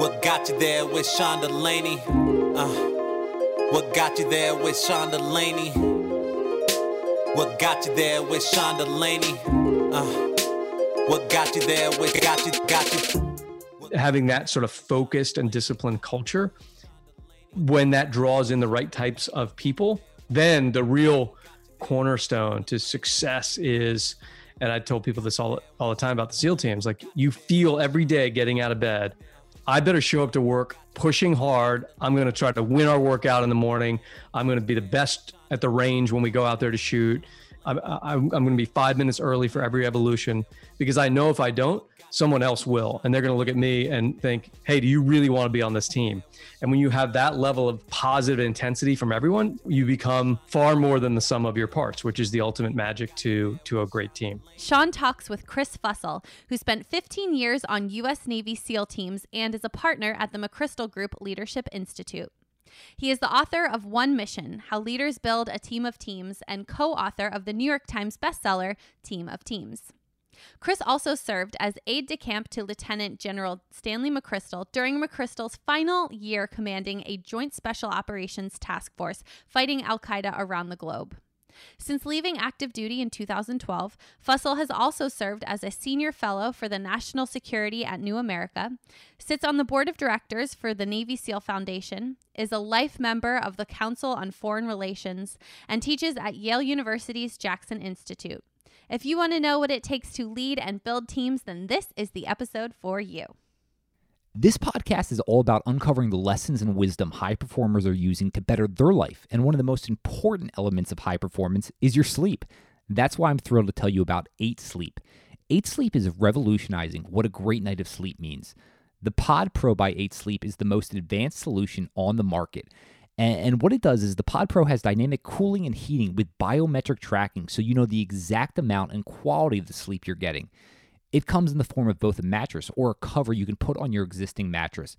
What got you there with Sean Delaney? Uh, what got you there with Sean Delaney? What got you there with Sean Delaney? Uh, what got you there with got you got you? Having that sort of focused and disciplined culture, when that draws in the right types of people, then the real cornerstone to success is and I told people this all all the time about the SEAL teams. Like you feel every day getting out of bed, I better show up to work pushing hard. I'm going to try to win our workout in the morning. I'm going to be the best at the range when we go out there to shoot. I'm, I'm, I'm going to be five minutes early for every evolution because I know if I don't, someone else will. And they're going to look at me and think, hey, do you really want to be on this team? And when you have that level of positive intensity from everyone, you become far more than the sum of your parts, which is the ultimate magic to, to a great team. Sean talks with Chris Fussell, who spent 15 years on U.S. Navy SEAL teams and is a partner at the McChrystal Group Leadership Institute. He is the author of One Mission How Leaders Build a Team of Teams and co author of the New York Times bestseller, Team of Teams. Chris also served as aide de camp to Lieutenant General Stanley McChrystal during McChrystal's final year commanding a joint special operations task force fighting Al Qaeda around the globe. Since leaving active duty in 2012, Fussell has also served as a senior fellow for the National Security at New America, sits on the board of directors for the Navy SEAL Foundation, is a life member of the Council on Foreign Relations, and teaches at Yale University's Jackson Institute. If you want to know what it takes to lead and build teams, then this is the episode for you. This podcast is all about uncovering the lessons and wisdom high performers are using to better their life. And one of the most important elements of high performance is your sleep. That's why I'm thrilled to tell you about 8 Sleep. 8 Sleep is revolutionizing what a great night of sleep means. The Pod Pro by 8 Sleep is the most advanced solution on the market. And, and what it does is the Pod Pro has dynamic cooling and heating with biometric tracking so you know the exact amount and quality of the sleep you're getting. It comes in the form of both a mattress or a cover you can put on your existing mattress.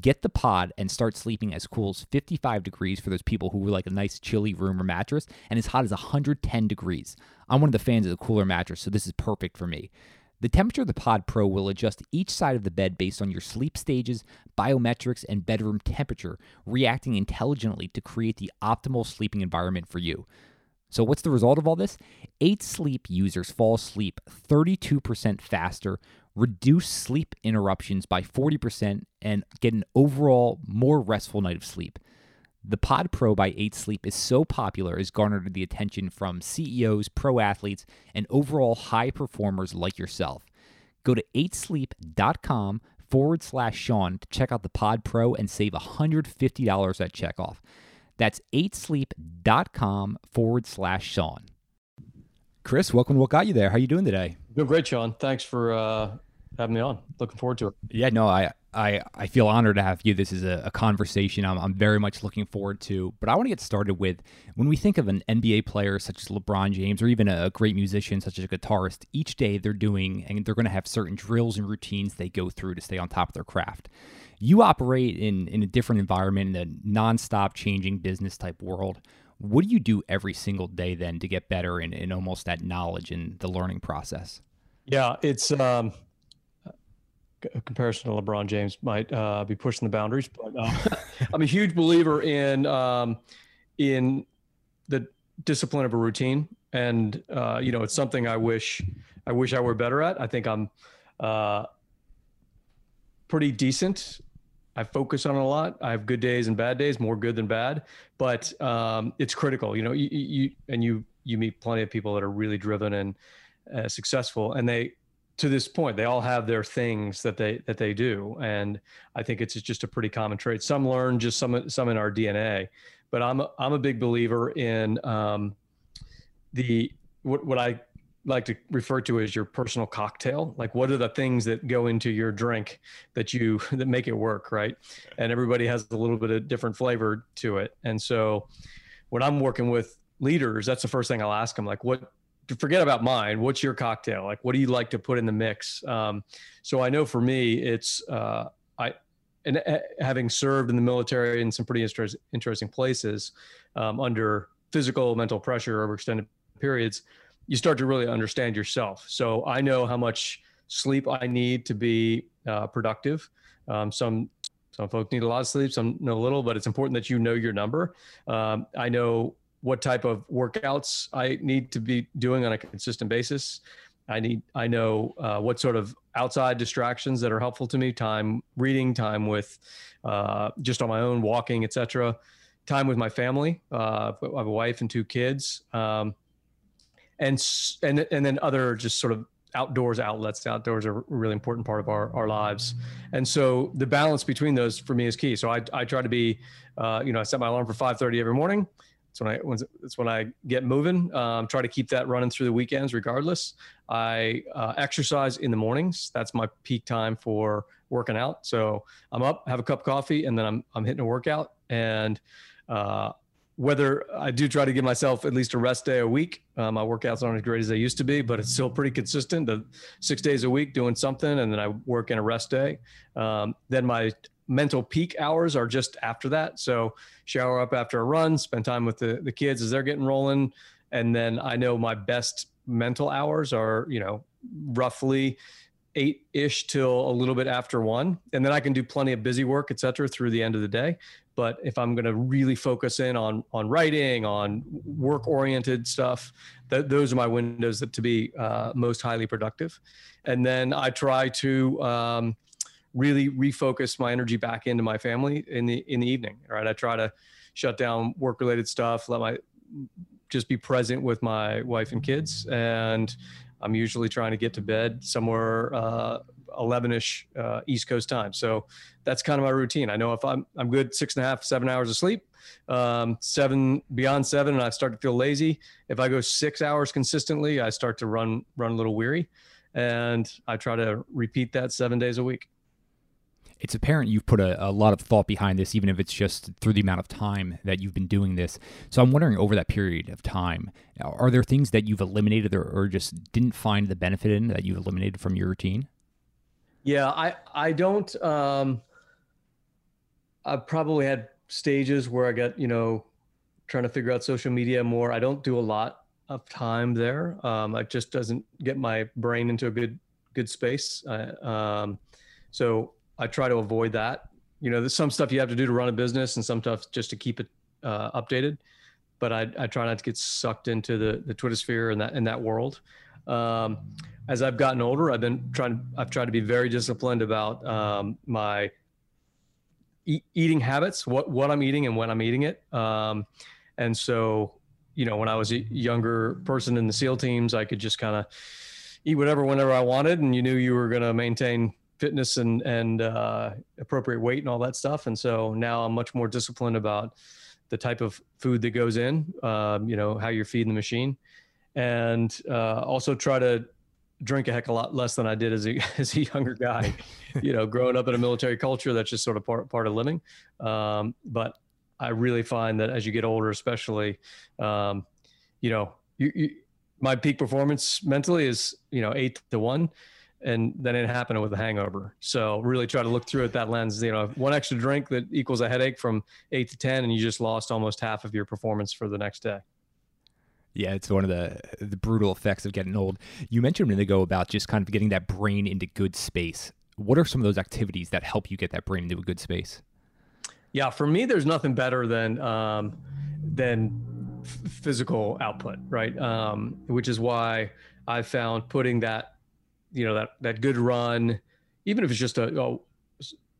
Get the pod and start sleeping as cool as 55 degrees for those people who like a nice chilly room or mattress, and as hot as 110 degrees. I'm one of the fans of the cooler mattress, so this is perfect for me. The temperature of the Pod Pro will adjust each side of the bed based on your sleep stages, biometrics, and bedroom temperature, reacting intelligently to create the optimal sleeping environment for you. So, what's the result of all this? 8 sleep users fall asleep 32% faster, reduce sleep interruptions by 40%, and get an overall more restful night of sleep. The Pod Pro by 8 Sleep is so popular, it's garnered the attention from CEOs, pro athletes, and overall high performers like yourself. Go to 8sleep.com forward slash Sean to check out the Pod Pro and save $150 at checkoff. That's 8sleep.com forward slash Sean. Chris, welcome. What got you there? How you doing today? Doing great, Sean. Thanks for uh, having me on. Looking forward to it. Yeah, no, I I, I feel honored to have you. This is a, a conversation I'm, I'm very much looking forward to. But I want to get started with when we think of an NBA player such as LeBron James or even a great musician such as a guitarist, each day they're doing and they're going to have certain drills and routines they go through to stay on top of their craft. You operate in, in a different environment, in a nonstop changing business type world. What do you do every single day then to get better in, in almost that knowledge and the learning process? Yeah, it's um, a comparison to LeBron James might uh, be pushing the boundaries, but uh, I'm a huge believer in um, in the discipline of a routine, and uh, you know, it's something I wish I wish I were better at. I think I'm uh, pretty decent. I focus on it a lot. I have good days and bad days, more good than bad, but um, it's critical. You know, you, you and you you meet plenty of people that are really driven and uh, successful, and they to this point they all have their things that they that they do and i think it's just a pretty common trait some learn just some some in our dna but i'm a, i'm a big believer in um, the what, what i like to refer to as your personal cocktail like what are the things that go into your drink that you that make it work right and everybody has a little bit of different flavor to it and so when i'm working with leaders that's the first thing i'll ask them like what forget about mine. What's your cocktail? Like, what do you like to put in the mix? Um, so I know for me, it's uh, I and uh, having served in the military in some pretty inter- interesting places um, under physical mental pressure over extended periods, you start to really understand yourself. So I know how much sleep I need to be uh, productive. Um, some some folks need a lot of sleep, some know little, but it's important that you know your number. Um, I know what type of workouts I need to be doing on a consistent basis. I need I know uh, what sort of outside distractions that are helpful to me. Time reading, time with uh, just on my own, walking, etc. Time with my family. Uh, I have a wife and two kids, um, and and and then other just sort of outdoors outlets. Outdoors are a really important part of our, our lives. And so the balance between those for me is key. So I, I try to be, uh, you know, I set my alarm for 5.30 every morning. That's when I, when, that's when I get moving. Um, try to keep that running through the weekends regardless. I uh, exercise in the mornings. That's my peak time for working out. So I'm up, have a cup of coffee, and then I'm, I'm hitting a workout. And uh, whether I do try to give myself at least a rest day a week. Uh, my workouts aren't as great as they used to be, but it's still pretty consistent. The six days a week doing something, and then I work in a rest day. Um, then my mental peak hours are just after that. So shower up after a run, spend time with the, the kids as they're getting rolling. And then I know my best mental hours are, you know, roughly eight ish till a little bit after one. And then I can do plenty of busy work, et cetera, through the end of the day. But if I'm going to really focus in on, on writing, on work oriented stuff, th- those are my windows that, to be uh, most highly productive. And then I try to, um, really refocus my energy back into my family in the in the evening. Right, I try to shut down work related stuff, let my just be present with my wife and kids, and I'm usually trying to get to bed somewhere uh, 11ish uh, East Coast time. So that's kind of my routine. I know if I'm I'm good six and a half, seven hours of sleep, um, seven beyond seven, and I start to feel lazy. If I go six hours consistently, I start to run run a little weary, and I try to repeat that seven days a week it's apparent you've put a, a, lot of thought behind this, even if it's just through the amount of time that you've been doing this. So I'm wondering over that period of time, are there things that you've eliminated or, or just didn't find the benefit in that you've eliminated from your routine? Yeah, I I don't. Um, I've probably had stages where I got you know trying to figure out social media more. I don't do a lot of time there. Um, it just doesn't get my brain into a good good space. um, so I try to avoid that. You know, there's some stuff you have to do to run a business and some stuff just to keep it uh, updated. But I, I try not to get sucked into the the Twitter sphere and that in that world. Um, as I've gotten older, I've been trying. I've tried to be very disciplined about um, my e- eating habits, what what I'm eating and when I'm eating it. Um, and so, you know, when I was a younger person in the SEAL teams, I could just kind of eat whatever whenever I wanted, and you knew you were going to maintain fitness and and uh, appropriate weight and all that stuff. And so now I'm much more disciplined about the type of food that goes in. Um, you know how you're feeding the machine, and uh, also try to drink a heck of a lot less than I did as a as a younger guy. you know, growing up in a military culture, that's just sort of part part of living. Um, but I really find that as you get older, especially, um, you know, you, you, my peak performance mentally is you know eight to one and then it happened with a hangover. So really try to look through it that lens. You know, one extra drink that equals a headache from eight to ten, and you just lost almost half of your performance for the next day. Yeah, it's one of the the brutal effects of getting old. You mentioned a minute ago about just kind of getting that brain into good space. What are some of those activities that help you get that brain into a good space? Yeah, for me, there's nothing better than um, than physical output, right? Um, which is why I found putting that you know that that good run, even if it's just a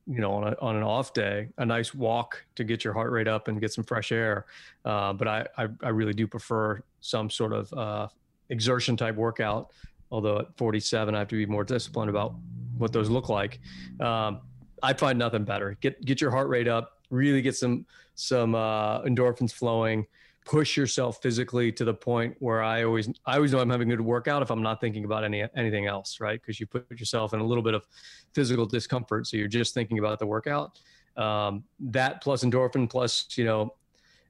you know on a, on an off day, a nice walk to get your heart rate up and get some fresh air. Uh, but I, I, I really do prefer some sort of uh, exertion type workout. Although at 47, I have to be more disciplined about what those look like. Um, I find nothing better. Get get your heart rate up. Really get some some uh, endorphins flowing push yourself physically to the point where I always I always know I'm having a good workout if I'm not thinking about any anything else, right? Because you put yourself in a little bit of physical discomfort, so you're just thinking about the workout. Um, that plus endorphin plus you know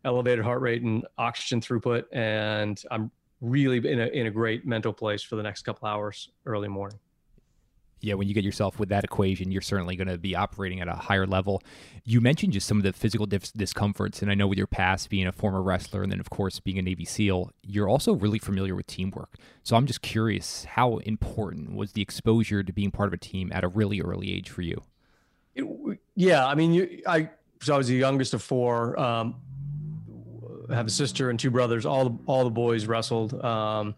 elevated heart rate and oxygen throughput, and I'm really in a in a great mental place for the next couple hours early morning. Yeah, when you get yourself with that equation, you're certainly going to be operating at a higher level. You mentioned just some of the physical dis- discomforts, and I know with your past being a former wrestler and then, of course, being a Navy SEAL, you're also really familiar with teamwork. So I'm just curious, how important was the exposure to being part of a team at a really early age for you? It, yeah, I mean, you, I so I was the youngest of four. Um, have a sister and two brothers. All all the boys wrestled. Um,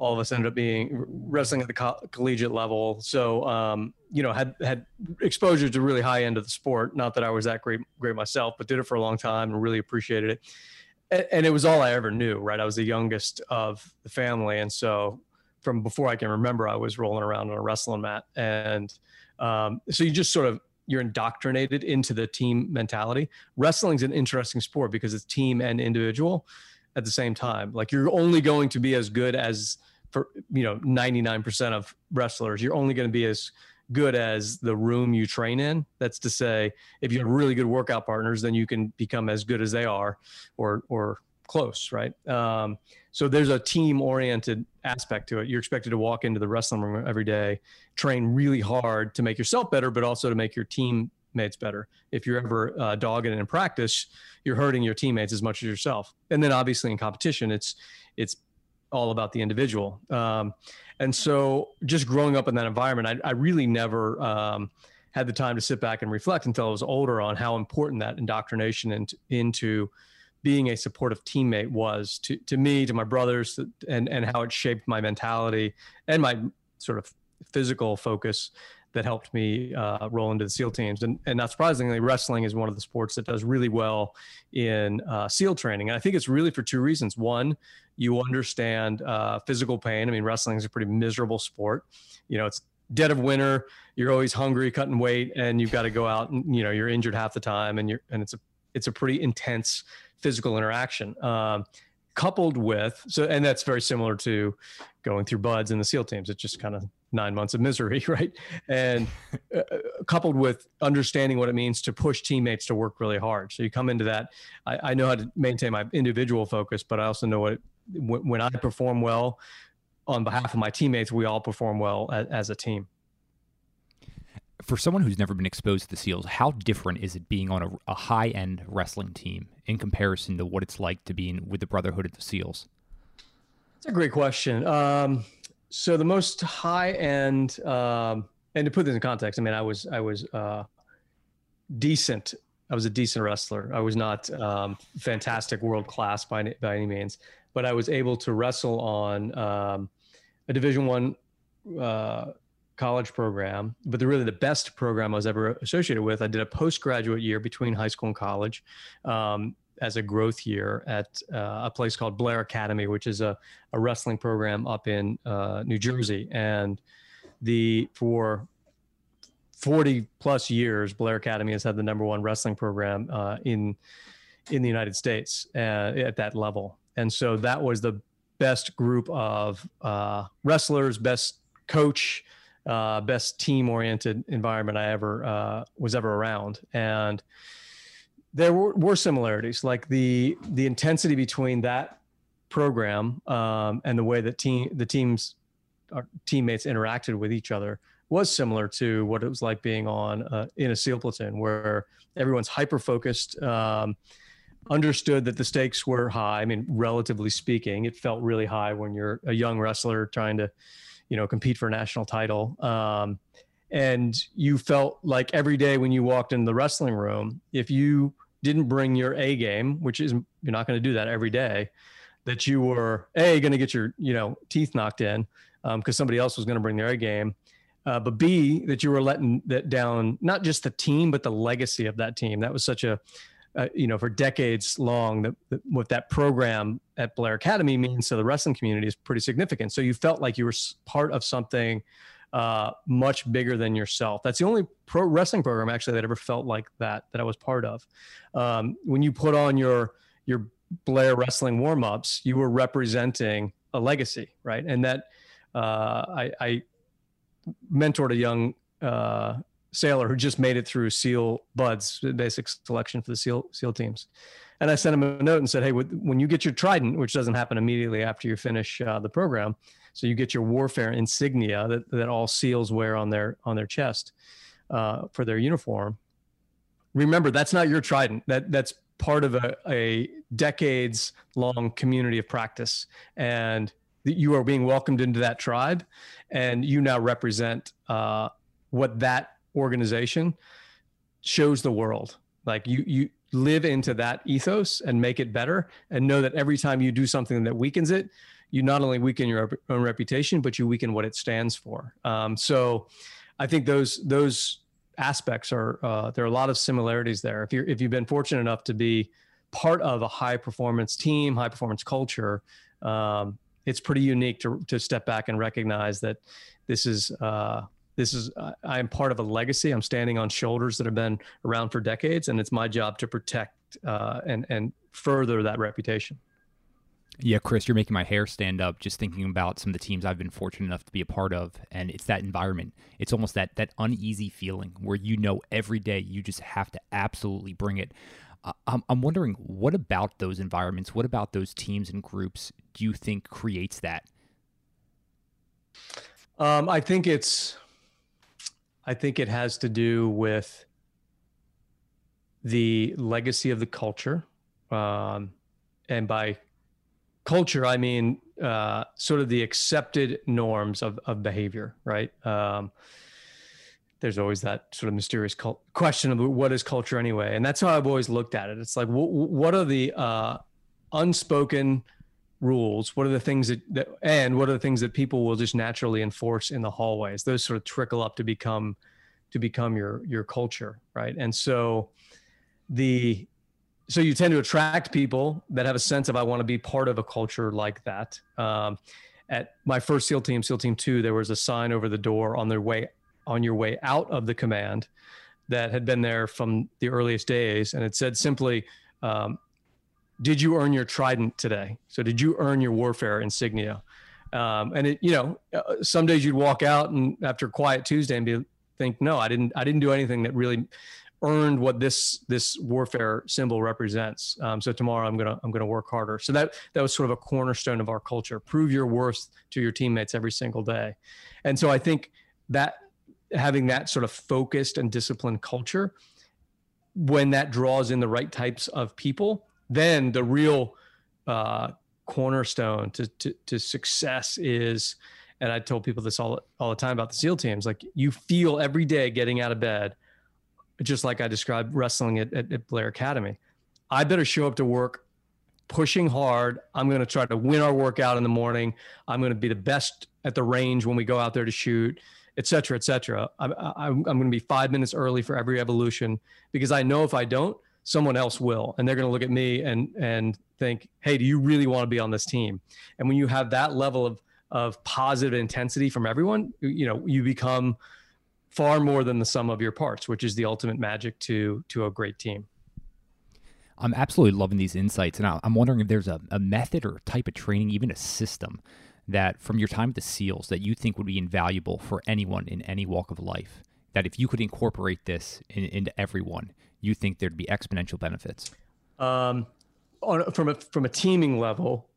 all of us ended up being wrestling at the co- collegiate level. So, um, you know, had had exposure to really high end of the sport. Not that I was that great great myself, but did it for a long time and really appreciated it. And, and it was all I ever knew. Right, I was the youngest of the family, and so from before I can remember, I was rolling around on a wrestling mat, and um, so you just sort of you're indoctrinated into the team mentality. Wrestling's an interesting sport because it's team and individual at the same time. Like you're only going to be as good as for you know 99% of wrestlers. You're only going to be as good as the room you train in. That's to say, if you have really good workout partners, then you can become as good as they are, or or close, right? Um, so there's a team oriented aspect to it. You're expected to walk into the wrestling room every day, train really hard to make yourself better, but also to make your teammates better. If you're ever uh, dogged in practice, you're hurting your teammates as much as yourself. And then obviously in competition, it's it's all about the individual. Um, and so just growing up in that environment, I, I really never um, had the time to sit back and reflect until I was older on how important that indoctrination into, into being a supportive teammate was to, to me, to my brothers, and, and how it shaped my mentality and my sort of physical focus that helped me uh, roll into the SEAL teams. And, and not surprisingly, wrestling is one of the sports that does really well in uh, SEAL training. And I think it's really for two reasons. One, you understand uh, physical pain. I mean, wrestling is a pretty miserable sport. You know, it's dead of winter. You're always hungry, cutting weight, and you've got to go out and you know you're injured half the time, and you're and it's a it's a pretty intense physical interaction. Um, coupled with so and that's very similar to going through BUD/S in the seal teams it's just kind of nine months of misery right and uh, coupled with understanding what it means to push teammates to work really hard so you come into that i, I know how to maintain my individual focus but i also know what when, when i perform well on behalf of my teammates we all perform well as, as a team for someone who's never been exposed to the SEALs, how different is it being on a, a high end wrestling team in comparison to what it's like to be in, with the Brotherhood of the SEALs? That's a great question. Um, so the most high end, um, and to put this in context, I mean, I was I was uh, decent. I was a decent wrestler. I was not um, fantastic, world class by any, by any means, but I was able to wrestle on um, a Division One uh, college program, but the really the best program I was ever associated with. I did a postgraduate year between high school and college um, as a growth year at uh, a place called Blair Academy, which is a, a wrestling program up in uh, New Jersey. And the for 40 plus years, Blair Academy has had the number one wrestling program uh, in in the United States uh, at that level. And so that was the best group of uh, wrestlers, best coach, uh, best team oriented environment I ever was ever around. And there were, were, similarities, like the the intensity between that program um, and the way that team the teams our teammates interacted with each other was similar to what it was like being on uh, in a SEAL platoon, where everyone's hyper focused. Um, understood that the stakes were high. I mean, relatively speaking, it felt really high when you're a young wrestler trying to you know, compete for a national title. Um, and you felt like every day when you walked in the wrestling room, if you didn't bring your A game, which is you're not going to do that every day, that you were a going to get your you know teeth knocked in because um, somebody else was going to bring their A game, uh, but B that you were letting that down not just the team but the legacy of that team. That was such a uh, you know, for decades long, that, that, what that program at Blair Academy means to the wrestling community is pretty significant. So you felt like you were part of something uh, much bigger than yourself. That's the only pro wrestling program actually that ever felt like that that I was part of. Um, when you put on your your Blair wrestling warm ups, you were representing a legacy, right? And that uh, I, I mentored a young uh, sailor who just made it through SEAL BUD/S, basic selection for the SEAL SEAL teams. And I sent him a note and said, "Hey, when you get your trident, which doesn't happen immediately after you finish uh, the program, So you get your warfare insignia that, that all SEALs wear on their on their chest uh, for their uniform. Remember, that's not your trident. That that's part of a, a decades long community of practice, and you are being welcomed into that tribe, and you now represent uh, what that organization shows the world. Like you you live into that ethos and make it better, and know that every time you do something that weakens it, you not only weaken your own reputation, but you weaken what it stands for. Um, so, I think those those aspects are uh, there are a lot of similarities there. If you if you've been fortunate enough to be part of a high performance team, high performance culture, um, it's pretty unique to to step back and recognize that this is. Uh, this is I am part of a legacy. I'm standing on shoulders that have been around for decades, and it's my job to protect uh, and and further that reputation. Yeah, Chris, you're making my hair stand up just thinking about some of the teams I've been fortunate enough to be a part of, and it's that environment. It's almost that that uneasy feeling where you know every day you just have to absolutely bring it. I'm, I'm wondering what about those environments, what about those teams and groups do you think creates that? Um, I think it's, I think it has to do with the legacy of the culture, um, and by culture, I mean uh, sort of the accepted norms of, of behavior, right? Um, there's always that sort of mysterious cult- question of what is culture anyway, and that's how I've always looked at it. It's like, w- what are the uh, unspoken rules? What are the things that, that, and what are the things that people will just naturally enforce in the hallways? Those sort of trickle up to become to become your your culture, right? And so the so you tend to attract people that have a sense of I want to be part of a culture like that. Um, at my first SEAL team, SEAL Team Two, there was a sign over the door on their way on your way out of the command that had been there from the earliest days, and it said simply, um, "Did you earn your trident today?" So did you earn your warfare insignia? Um, and it, you know, uh, some days you'd walk out and after Quiet Tuesday and be think, "No, I didn't. I didn't do anything that really." Earned what this this warfare symbol represents. Um, so tomorrow I'm gonna I'm gonna work harder. So that that was sort of a cornerstone of our culture. Prove your worth to your teammates every single day, and so I think that having that sort of focused and disciplined culture, when that draws in the right types of people, then the real uh, cornerstone to, to to success is. And I told people this all all the time about the SEAL teams. Like you feel every day getting out of bed just like I described wrestling at, at, at Blair Academy. I better show up to work pushing hard. I'm going to try to win our workout in the morning. I'm going to be the best at the range when we go out there to shoot, et cetera, et cetera. I'm, I'm, I'm going to be five minutes early for every evolution because I know if I don't, someone else will. And they're going to look at me and, and think, hey, do you really want to be on this team? And when you have that level of, of positive intensity from everyone, you know, you become – far more than the sum of your parts, which is the ultimate magic to to a great team. I'm absolutely loving these insights, and I'm wondering if there's a, a method or type of training, even a system that from your time at the SEALs that you think would be invaluable for anyone in any walk of life. That if you could incorporate this in, into everyone, you think there'd be exponential benefits. Um, on, from a from a teaming level,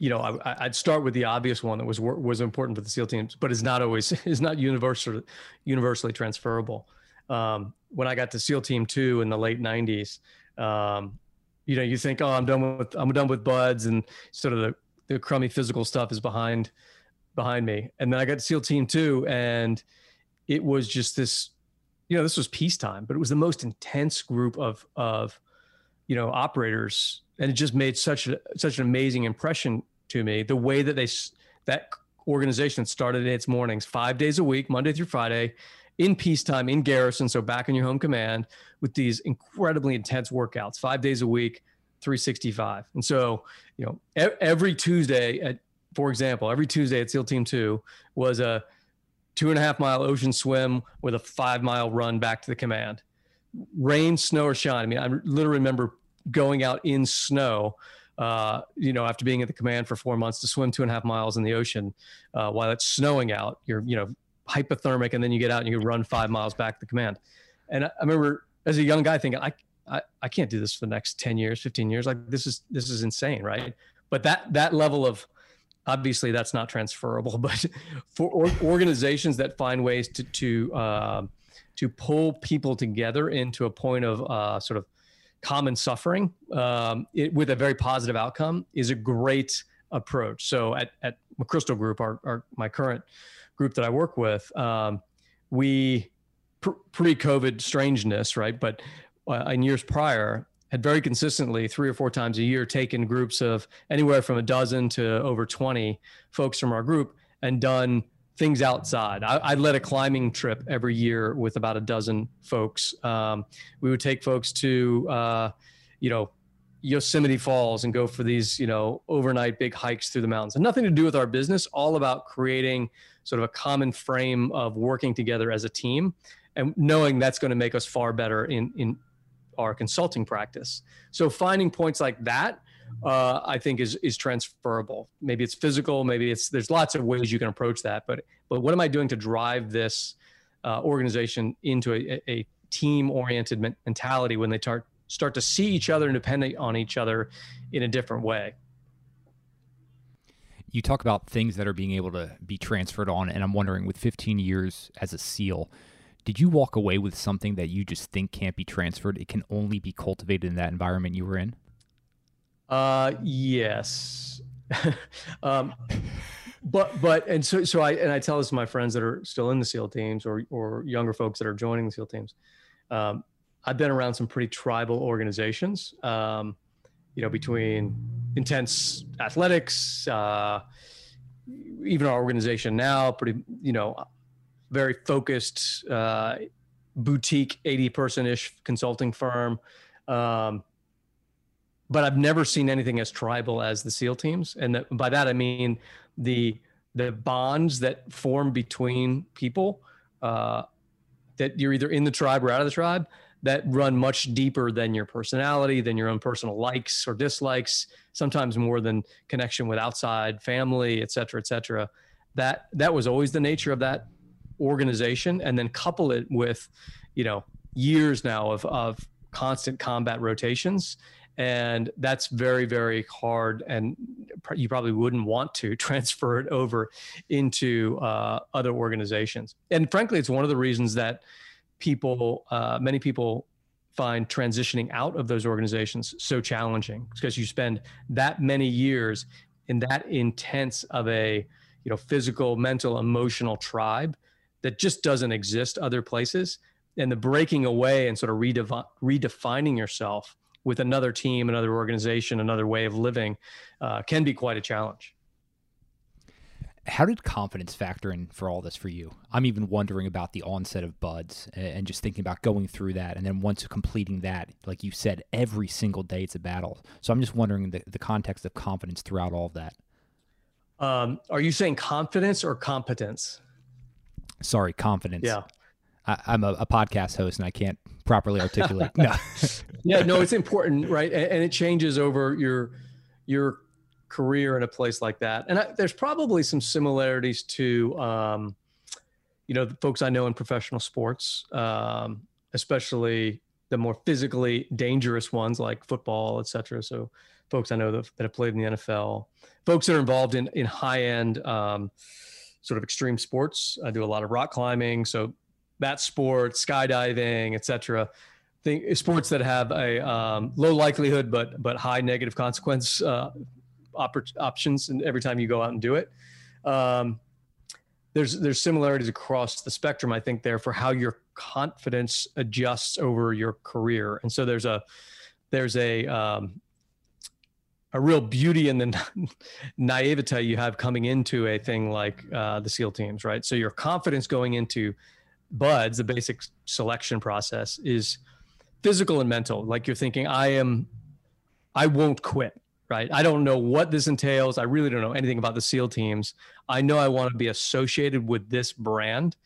you know, I, would start with the obvious one that was was important for the SEAL teams, but is not always is not universal universally transferable. Um, when I got to SEAL Team Two in the late '90s, um, you know, you think, oh, I'm done with I'm done with BUD/S, and sort of the, the crummy physical stuff is behind behind me. And then I got to SEAL Team Two, and it was just this, you know, this was peacetime, but it was the most intense group of of you know operators and it just made such a, such an amazing impression to me. The way that they that organization started its mornings five days a week, Monday through Friday, in peacetime in garrison, so back in your home command, with these incredibly intense workouts, five days a week, 365. And so, you know, every Tuesday at, for example, every Tuesday at SEAL Team Two was a two and a half mile ocean swim with a five mile run back to the command. Rain, snow, or shine. I mean, I literally remember going out in snow uh, you know, after being at the command for four months to swim two and a half miles in the ocean uh, while it's snowing out. You're, you know, hypothermic, and then you get out and you run five miles back to the command. And I, I remember as a young guy thinking, I, I, I can't do this for the next 10 years, 15 years. Like this is, this is insane. Right. But that, that level of obviously that's not transferable, but for or, organizations that find ways to to uh, to pull people together into a point of uh, sort of common suffering um, it, with a very positive outcome is a great approach. So at at McChrystal Group, our, our my current group that I work with, um, we pre-COVID strangeness, right? But uh, in years prior, had very consistently three or four times a year taken groups of anywhere from a dozen to over 20 folks from our group and done things outside. I, I led a climbing trip every year with about a dozen folks. Um, we would take folks to, uh, you know, Yosemite Falls and go for these, you know, overnight big hikes through the mountains. And nothing to do with our business, all about creating sort of a common frame of working together as a team and knowing that's going to make us far better in in our consulting practice. So finding points like that, uh, I think is is transferable. Maybe it's physical. Maybe it's there's lots of ways you can approach that. But but what am I doing to drive this uh, organization into a, a team oriented mentality when they start start to see each other and depend on each other in a different way? You talk about things that are being able to be transferred on, and I'm wondering, with 15 years as a SEAL, did you walk away with something that you just think can't be transferred? It can only be cultivated in that environment you were in? Uh, yes. um, but but and so so I and I tell this to my friends that are still in the SEAL teams or or younger folks that are joining the SEAL teams. Um, I've been around some pretty tribal organizations. Um, you know, between intense athletics, uh, even our organization now, pretty you know very focused uh, boutique 80 person ish consulting firm. Um, but I've never seen anything as tribal as the SEAL teams. And that, by that, I mean the, the bonds that form between people uh, that you're either in the tribe or out of the tribe that run much deeper than your personality, than your own personal likes or dislikes, sometimes more than connection with outside family, et cetera, et cetera. That that was always the nature of that organization and then couple it with you know years now of, of constant combat rotations and that's very very hard and you probably wouldn't want to transfer it over into uh, other organizations. And frankly it's one of the reasons that people uh, many people find transitioning out of those organizations so challenging. Because you spend that many years in that intense of a you know physical mental emotional tribe that just doesn't exist other places. And the breaking away and sort of redefi- redefining yourself with another team another organization another way of living uh, can be quite a challenge. How did confidence factor in for all this for you? I'm even wondering about the onset of BUD/S and just thinking about going through that and then once completing that like you said every single day it's a battle. So i'm just wondering the, the context of confidence throughout all of that. Um, are you saying confidence or competence? Sorry, confidence. Yeah. I, am a, a, podcast host and I can't properly articulate. no. yeah, no, it's important, right? And, and, it changes over your your career in a place like that. And I, there's probably some similarities to, um, you know, the folks I know in professional sports, um, especially the more physically dangerous ones like football, et cetera. So folks I know that, that have played in the NFL, folks that are involved in in high end. Um, sort of extreme sports. I do a lot of rock climbing, so that sport, skydiving, etc. Think sports that have a um, low likelihood but but high negative consequence uh, op- options, and every time you go out and do it. Um, there's there's similarities across the spectrum. I think there for how your confidence adjusts over your career, and so there's a there's a um, a real beauty in the naivete you have coming into a thing like uh, the SEAL teams, right? So your confidence going into BUD/S, the basic selection process, is physical and mental. Like you're thinking, I am, I won't quit, right? I don't know what this entails. I really don't know anything about the SEAL teams. I know I want to be associated with this brand.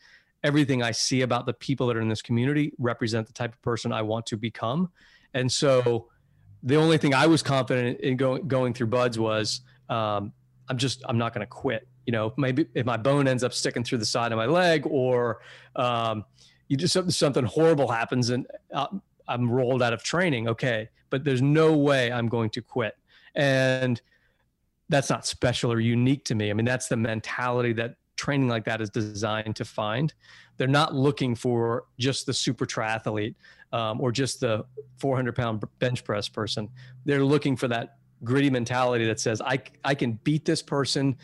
Everything I see about the people that are in this community represent the type of person I want to become. And so, the only thing I was confident in going going through BUD/S was um, I'm just I'm not going to quit. You know, maybe if my bone ends up sticking through the side of my leg, or um, you just something horrible happens and uh, I'm rolled out of training. Okay, but there's no way I'm going to quit. And that's not special or unique to me. I mean, that's the mentality that training like that is designed to find. They're not looking for just the super triathlete um, or just the 400 pound bench press person. They're looking for that gritty mentality that says, I, I can beat this person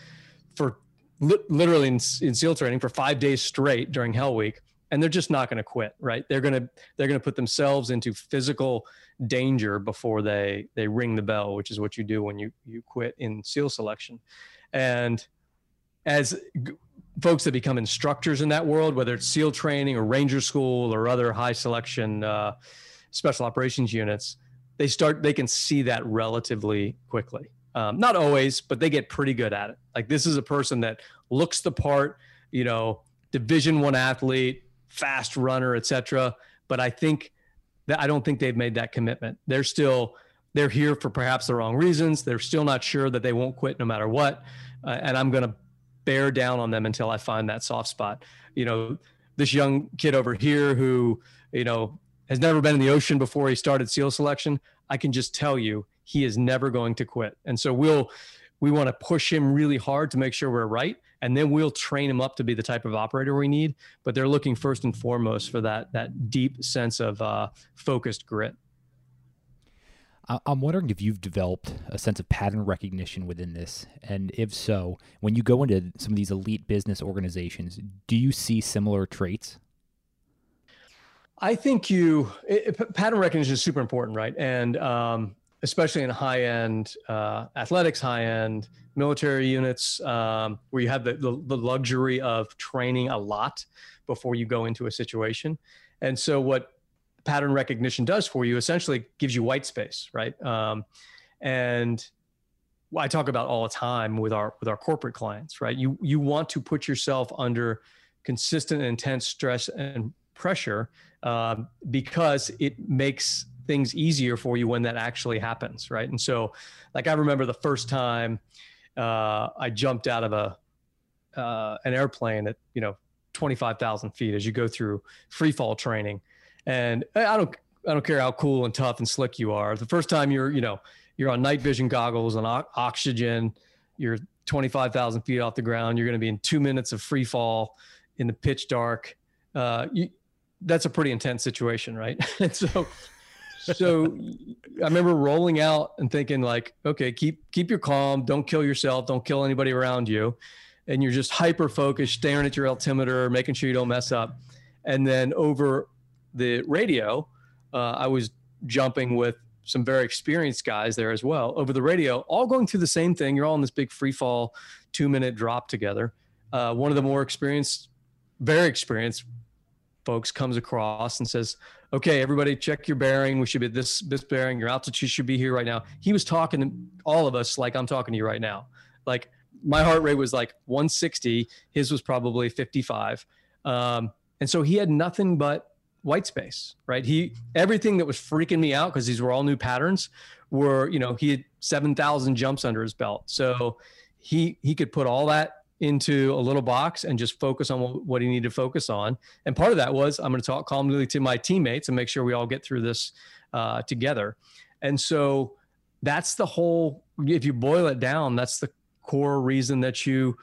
for li- literally in, in SEAL training for five days straight during Hell Week. And they're just not going to quit, right? They're going to they're going to put themselves into physical danger before they they ring the bell, which is what you do when you you quit in SEAL selection. And as g- folks that become instructors in that world, whether it's SEAL training or Ranger School or other high selection uh, special operations units, they start they can see that relatively quickly. Um, not always, but they get pretty good at it. Like this is a person that looks the part, you know, Division One athlete, fast runner, etc. But I think that I don't think they've made that commitment. They're still they're here for perhaps the wrong reasons. They're still not sure that they won't quit no matter what. Uh, and I'm going to bear down on them until I find that soft spot. You know, this young kid over here who, you know, has never been in the ocean before he started SEAL selection. I can just tell you he is never going to quit. And so we'll, we want to push him really hard to make sure we're right. And then we'll train him up to be the type of operator we need. But they're looking first and foremost for that, that deep sense of uh, focused grit. I'm wondering if you've developed a sense of pattern recognition within this. And if so, when you go into some of these elite business organizations, do you see similar traits? I think you it- pattern recognition is super important, right? And um, especially in high end uh, athletics, high end military units, um, where you have the, the the luxury of training a lot before you go into a situation. And so, what pattern recognition does for you essentially gives you white space, right? Um, and I talk about all the time with our with our corporate clients, right? You you want to put yourself under consistent intense stress and pressure um, because it makes things easier for you when that actually happens, right? And so, like I remember the first time uh, I jumped out of a uh, an airplane at you know twenty five thousand feet as you go through free fall training, and I don't I don't care how cool and tough and slick you are. The first time you're you know you're on night vision goggles and o- oxygen, you're twenty five thousand feet off the ground. You're going to be in two minutes of free fall in the pitch dark. Uh, you, that's a pretty intense situation, right? and so, so I remember rolling out and thinking like, okay, keep keep your calm, don't kill yourself, don't kill anybody around you, and you're just hyper focused, staring at your altimeter, making sure you don't mess up. And then over the radio, uh, I was jumping with some very experienced guys there as well over the radio, all going through the same thing. You're all in this big free fall, two minute drop together. Uh, one of the more experienced, very experienced folks comes across and says, "Okay, everybody, check your bearing. We should be this this bearing. Your altitude should be here right now." He was talking to all of us like I'm talking to you right now. Like my heart rate was like 160. His was probably 55, um, and so he had nothing but white space. Right? He everything that was freaking me out because these were all new patterns were you know he had 7,000 jumps under his belt, so he he could put all that into a little box and just focus on what, what he needed to focus on. And part of that was I'm going to talk calmly to my teammates and make sure we all get through this uh, together. And so that's the whole, if you boil it down, that's the core reason that you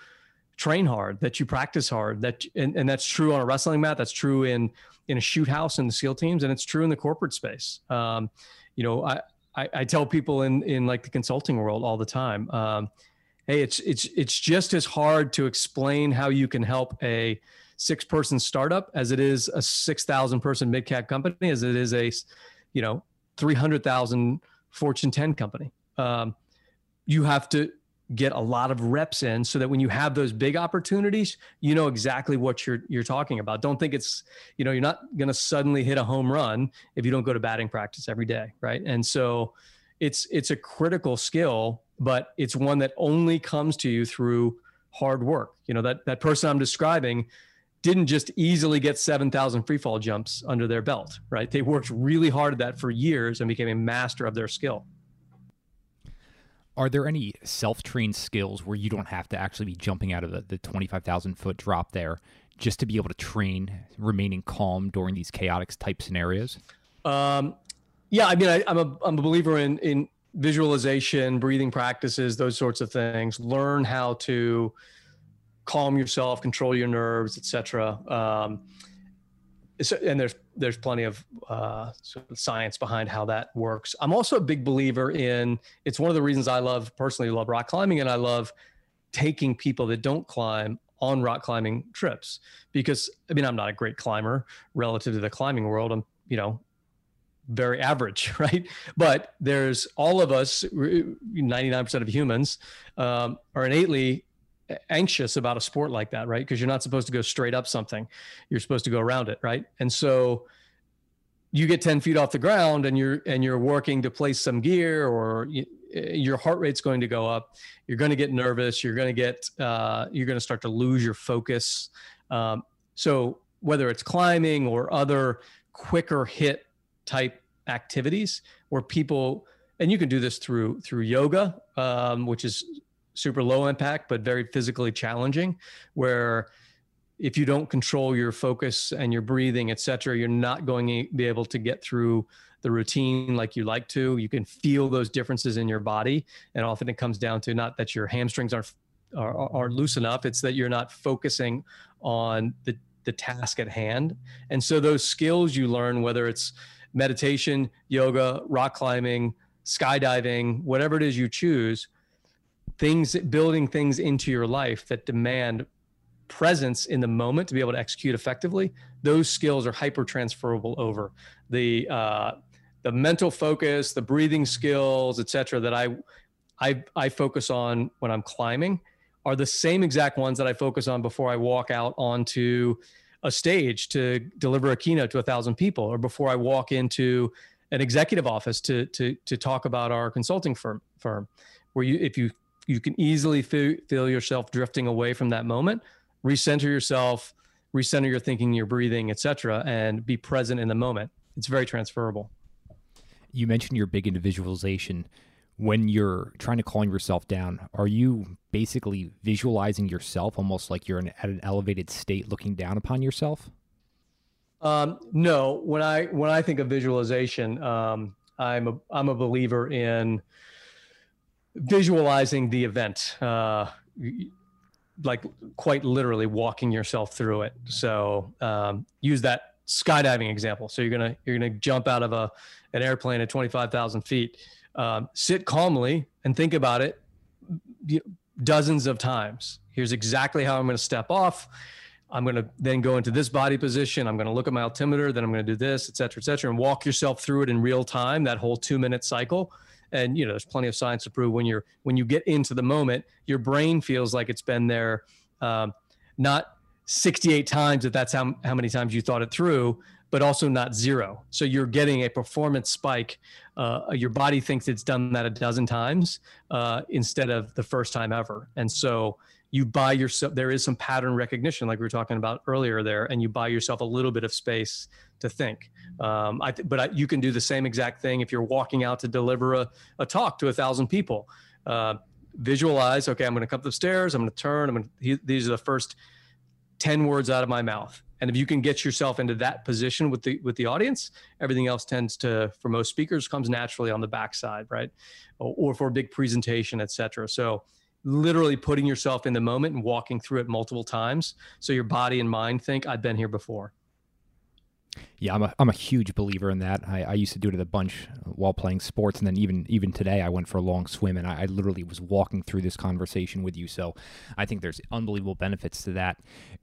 train hard, that you practice hard, that, and, and that's true on a wrestling mat. That's true in, in a shoot house in the SEAL teams. And it's true in the corporate space. Um, you know, I, I, I, tell people in, in like the consulting world all the time, um, hey it's it's it's just as hard to explain how you can help a six person startup as it is a 6000 person mid cap company as it is a you know 300000 fortune 10 company. Um, you have to get a lot of reps in so that when you have those big opportunities you know exactly what you're you're talking about. Don't think it's you know you're not going to suddenly hit a home run if you don't go to batting practice every day right? And so it's it's a critical skill but it's one that only comes to you through hard work. You know, that, that person I'm describing didn't just easily get 7,000 free fall jumps under their belt, right? They worked really hard at that for years and became a master of their skill. Are there any self trained skills where you don't have to actually be jumping out of the, the 25,000 foot drop there just to be able to train remaining calm during these chaotic type scenarios? Um, yeah, I mean, I, I'm a I'm a believer in in visualization, breathing practices, those sorts of things. Learn how to calm yourself, control your nerves, etc. Um, and there's there's plenty of uh, sort of science behind how that works. I'm also a big believer in. It's one of the reasons I love personally love rock climbing, and I love taking people that don't climb on rock climbing trips because I mean I'm not a great climber relative to the climbing world. I'm you know very average, right? But there's all of us, 99% of humans um, are innately anxious about a sport like that, right? Because you're not supposed to go straight up something, you're supposed to go around it, right? And so you get 10 feet off the ground and you're and you're working to place some gear or you, your heart rate's going to go up you're going to get nervous you're going to get uh, you're going to start to lose your focus um, so whether it's climbing or other quicker hit type activities where people and you can do this through through yoga um, which is super low impact but very physically challenging where if you don't control your focus and your breathing et cetera you're not going to be able to get through the routine like you like to. You can feel those differences in your body. And often it comes down to not that your hamstrings are are, are loose enough it's that you're not focusing on the the task at hand. And so those skills you learn whether it's meditation yoga rock climbing skydiving whatever it is you choose things building things into your life that demand presence in the moment to be able to execute effectively those skills are hyper transferable over. The uh, the mental focus the breathing skills etc that I, I i focus on when i'm climbing are the same exact ones that i focus on before i walk out onto a stage to deliver a keynote to a thousand people or before i walk into an executive office to to to talk about our consulting firm firm where you if you you can easily feel, feel yourself drifting away from that moment recenter yourself recenter your thinking your breathing etc and be present in the moment. It's very transferable. You mentioned you're big into visualization when you're trying to calm yourself down are you basically visualizing yourself almost like you're in, at an elevated state looking down upon yourself um, no when i when i think of visualization um, i'm a i'm a believer in visualizing the event uh, like quite literally walking yourself through it. So um, use that skydiving example. So you're gonna you're gonna jump out of a an airplane at 25,000 feet. Um, sit calmly and think about it dozens of times. Here's exactly how I'm going to step off. I'm going to then go into this body position. I'm going to look at my altimeter. Then I'm going to do this, et cetera, et cetera, and walk yourself through it in real time. That whole two minute cycle and you know there's plenty of science to prove when you're when you get into the moment your brain feels like it's been there um, not 68 times if that's how, how many times you thought it through but also not zero. So you're getting a performance spike uh, your body thinks it's done that a dozen times uh, instead of the first time ever. And so you buy yourself there is some pattern recognition like we were talking about earlier there and you buy yourself a little bit of space to think. Um, I th- but I, you can do the same exact thing if you're walking out to deliver a, a talk to a thousand people. Uh, visualize okay i'm going to come up the stairs i'm going to turn i'm going to these are the first 10 words out of my mouth and if you can get yourself into that position with the with the audience everything else tends to for most speakers comes naturally on the backside right or, or for a big presentation etc so literally putting yourself in the moment and walking through it multiple times so your body and mind think I've been here before. Yeah, I'm a I'm a huge believer in that. I, I used to do it a bunch while playing sports, and then even even today, I went for a long swim, and I, I, literally was walking through this conversation with you. So, I think there's unbelievable benefits to that.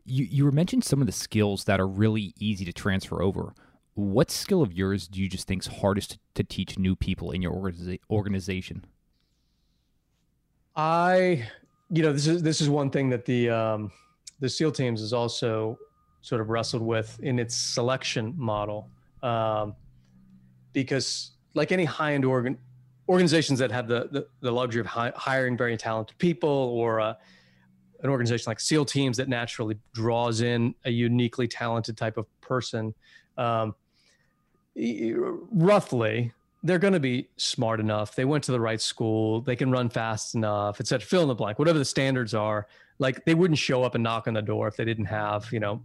You you were mentioned some of the skills that are really easy to transfer over. What skill of yours do you just think's hardest to, to teach new people in your organization? I, you know, this is this is one thing that the um, the SEAL teams is also sort of wrestled with in its selection model, um, because like any high end organ organizations that have the the, the luxury of hi- hiring very talented people, or uh, an organization like SEAL teams that naturally draws in a uniquely talented type of person. Um, roughly they're going to be smart enough. They went to the right school. They can run fast enough, et cetera. Fill in the blank, whatever the standards are. Like they wouldn't show up and knock on the door if they didn't have, you know,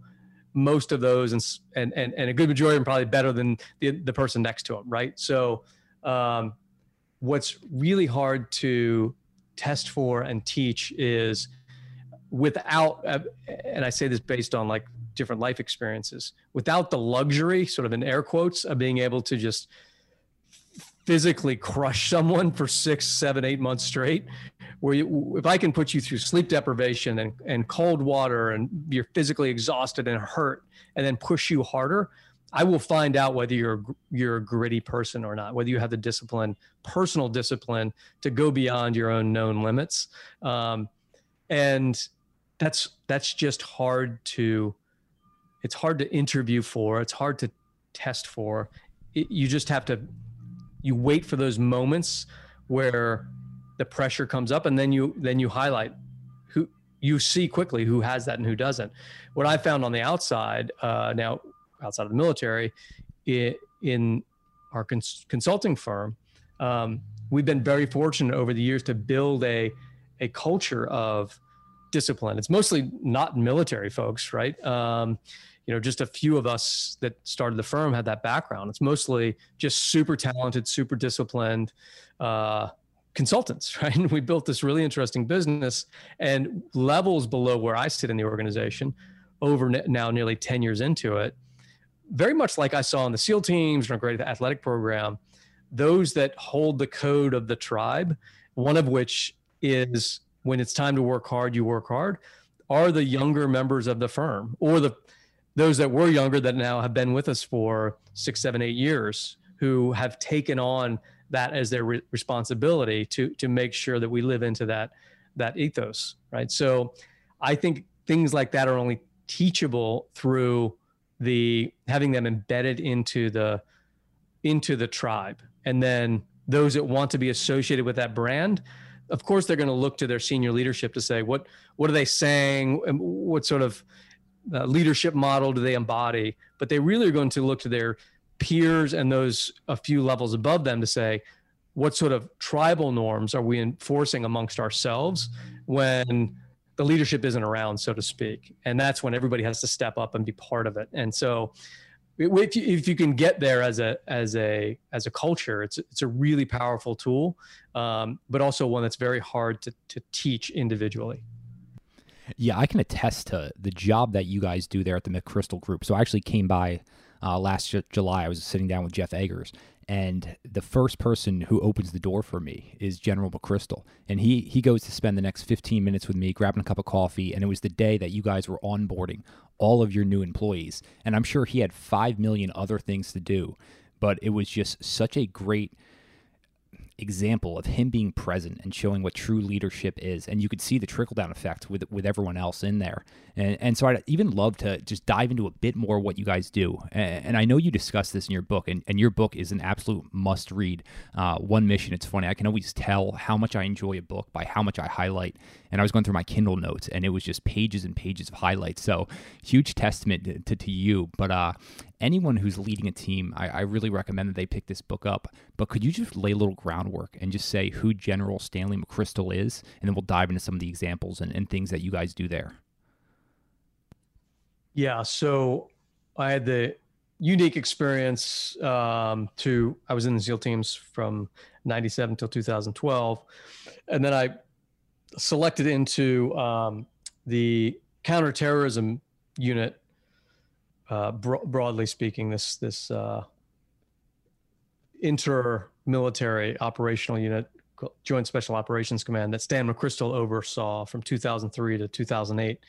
most of those and and and, and a good majority them probably better than the, the person next to them, right? So, um, what's really hard to test for and teach is without uh, and i say this based on like different life experiences without the luxury sort of in air quotes of being able to just physically crush someone for six seven eight months straight where you, if i can put you through sleep deprivation and, and cold water and you're physically exhausted and hurt and then push you harder I will find out whether you're you're a gritty person or not, whether you have the discipline, personal discipline, to go beyond your own known limits, um, and that's that's just hard to it's hard to interview for. It's hard to test for. It, you just have to you wait for those moments where the pressure comes up, and then you then you highlight who you see quickly who has that and who doesn't. What I found on the outside uh, now outside of the military, it, in our cons- consulting firm, um, we've been very fortunate over the years to build a a culture of discipline. It's mostly not military folks, right? Um, you know, just a few of us that started the firm had that background. It's mostly just super talented, super disciplined uh, consultants, right? And we built this really interesting business and levels below where I sit in the organization over now nearly 10 years into it very much like I saw in the SEAL teams or a great athletic program, those that hold the code of the tribe, one of which is when it's time to work hard, you work hard, are the younger members of the firm or the those that were younger that now have been with us for six, seven, eight years who have taken on that as their re- responsibility to to make sure that we live into that that ethos, right? So I think things like that are only teachable through the having them embedded into the into the tribe. And then those that want to be associated with that brand of course they're going to look to their senior leadership to say what what are they saying? What sort of uh, leadership model do they embody? But they really are going to look to their peers and those a few levels above them to say what sort of tribal norms are we enforcing amongst ourselves when the leadership isn't around, so to speak. And that's when everybody has to step up and be part of it. And so if you, if you can get there as a as a as a culture, it's it's a really powerful tool, um, but also one that's very hard to to teach individually. Yeah, I can attest to the job that you guys do there at the McChrystal Group. So I actually came by uh, last July. I was sitting down with Jeff Eggers, and the first person who opens the door for me is General McChrystal. And he he goes to spend the next 15 minutes with me, grabbing a cup of coffee. And it was the day that you guys were onboarding all of your new employees. And I'm sure he had five million other things to do, but it was just such a great example of him being present and showing what true leadership is. And you could see the trickle down effect with with everyone else in there. And, and so I'd even love to just dive into a bit more what you guys do. And, and I know you discuss this in your book, and, and your book is an absolute must read. Uh, One Mission. It's funny. I can always tell how much I enjoy a book by how much I highlight. And I was going through my Kindle notes, and it was just pages and pages of highlights. So huge testament to, to, to you. But uh, anyone who's leading a team, I, I, really recommend that they pick this book up. But could you just lay a little groundwork and just say who General Stanley McChrystal is, and then we'll dive into some of the examples and, and things that you guys do there. Yeah, so I had the unique experience um, to I was in the SEAL teams from '97 till 2012, and then I selected into um, the counterterrorism unit uh, bro- broadly speaking, this this uh, inter-military operational unit, Joint Special Operations Command, that Stan McChrystal oversaw from 2003 to 2008.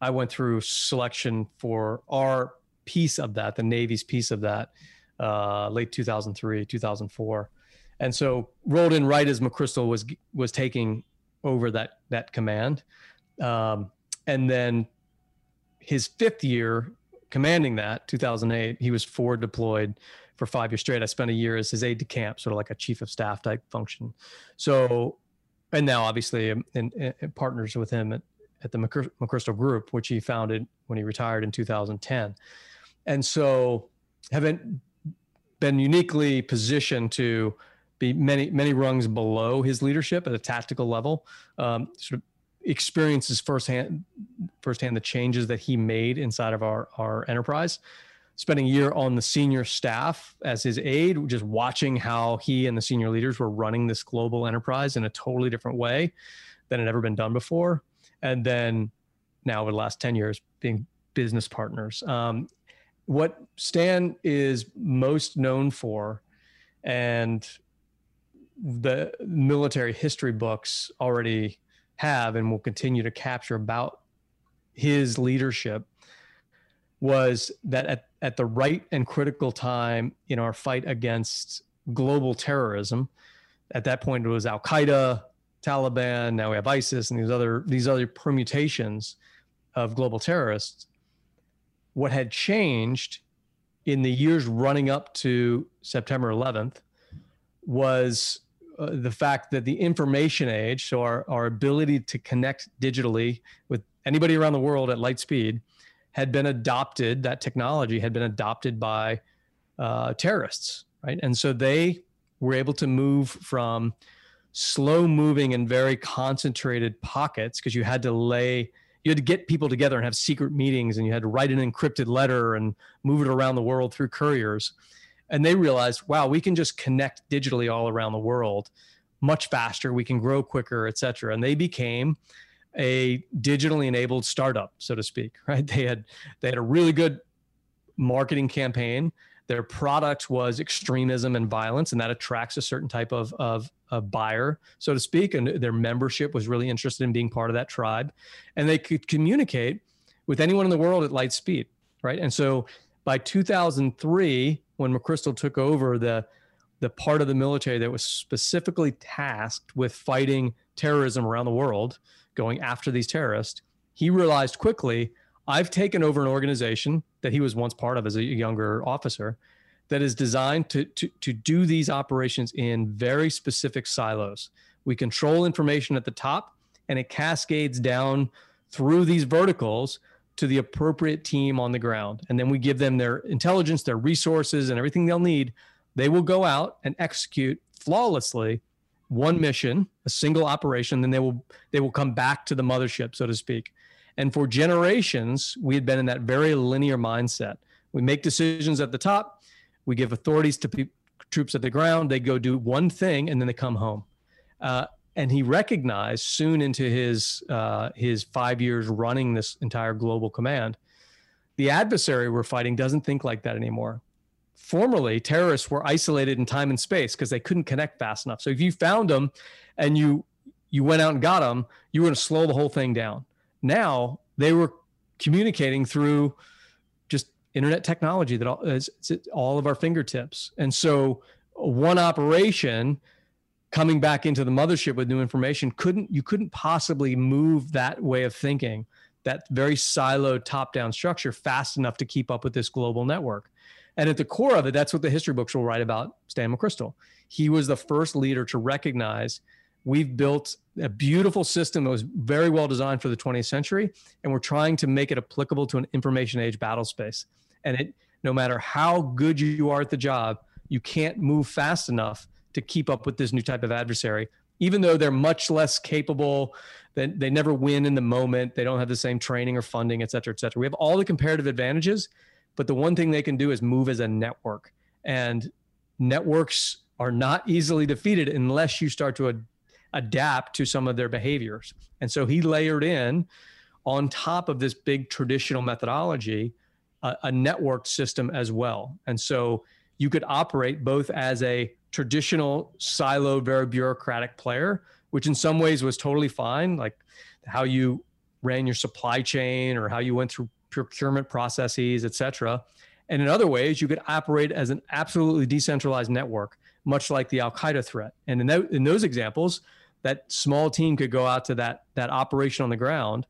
I went through selection for our piece of that, the Navy's piece of that, uh, late 2003, 2004, and so rolled in right as McChrystal was was taking over that that command, um, and then his fifth year commanding that 2008 he was forward deployed for five years straight. I spent a year as his aide de camp sort of like a chief of staff type function. So and now obviously in, in partners with him at, at the mcchrystal group which he founded when he retired in 2010 and so haven't been uniquely positioned to be many many rungs below his leadership at a tactical level um, sort of experiences firsthand firsthand the changes that he made inside of our our enterprise spending a year on the senior staff as his aide, just watching how he and the senior leaders were running this global enterprise in a totally different way than had ever been done before. And then now, over the last 10 years, being business partners. Um, what Stan is most known for, and the military history books already have and will continue to capture about his leadership was that at, at the right and critical time in our fight against global terrorism, at that point it was Al Qaeda, Taliban, now we have ISIS and these other these other permutations of global terrorists. What had changed in the years running up to September 11th was uh, the fact that the information age, so our, our ability to connect digitally with anybody around the world at light speed, had been adopted. That technology had been adopted by uh, terrorists, right? And so they were able to move from slow moving and very concentrated pockets because you had to lay you had to get people together and have secret meetings and you had to write an encrypted letter and move it around the world through couriers and they realized wow we can just connect digitally all around the world much faster. We can grow quicker et cetera. And they became a digitally enabled startup so to speak right? They had they had a really good marketing campaign. Their product was extremism and violence and that attracts a certain type of, of, buyer so to speak. And their membership was really interested in being part of that tribe. And they could communicate with anyone in the world at light speed right? And so by 2003 when mcchrystal took over the the part of the military that was specifically tasked with fighting terrorism around the world going after these terrorists he realized quickly I've taken over an organization that he was once part of as a younger officer that is designed to, to, to do these operations in very specific silos. We control information at the top and it cascades down through these verticals to the appropriate team on the ground. And then we give them their intelligence, their resources, and everything they'll need. They will go out and execute flawlessly one mission, a single operation, then they will they will come back to the mothership, so to speak. And for generations, we had been in that very linear mindset. We make decisions at the top, we give authorities to pe- troops at the ground, they go do one thing, and then they come home. Uh, and he recognized soon into his uh, his five years running this entire global command, the adversary we're fighting doesn't think like that anymore. Formerly, terrorists were isolated in time and space because they couldn't connect fast enough. So if you found them and you you went out and got them, you were going to slow the whole thing down. Now they were communicating through just internet technology that all, is all of our fingertips. And so one operation coming back into the mothership with new information couldn't you couldn't possibly move that way of thinking that very siloed top down structure fast enough to keep up with this global network. And at the core of it that's what the history books will write about stan mcchrystal. He was the first leader to recognize we've built a beautiful system that was very well designed for the 20th century and we're trying to make it applicable to an information age battle space. And it no matter how good you are at the job you can't move fast enough to keep up with this new type of adversary even though they're much less capable they, they never win in the moment they don't have the same training or funding et cetera et cetera we have all the comparative advantages but the one thing they can do is move as a network and networks are not easily defeated unless you start to adapt to some of their behaviors. And so he layered in on top of this big traditional methodology a, a networked system as well. And so you could operate both as a traditional siloed, very bureaucratic player, which in some ways was totally fine, like how you ran your supply chain or how you went through procurement processes, et cetera. And in other ways, you could operate as an absolutely decentralized network, much like the Al Qaeda threat. And in, that, in those examples, that small team could go out to that that operation on the ground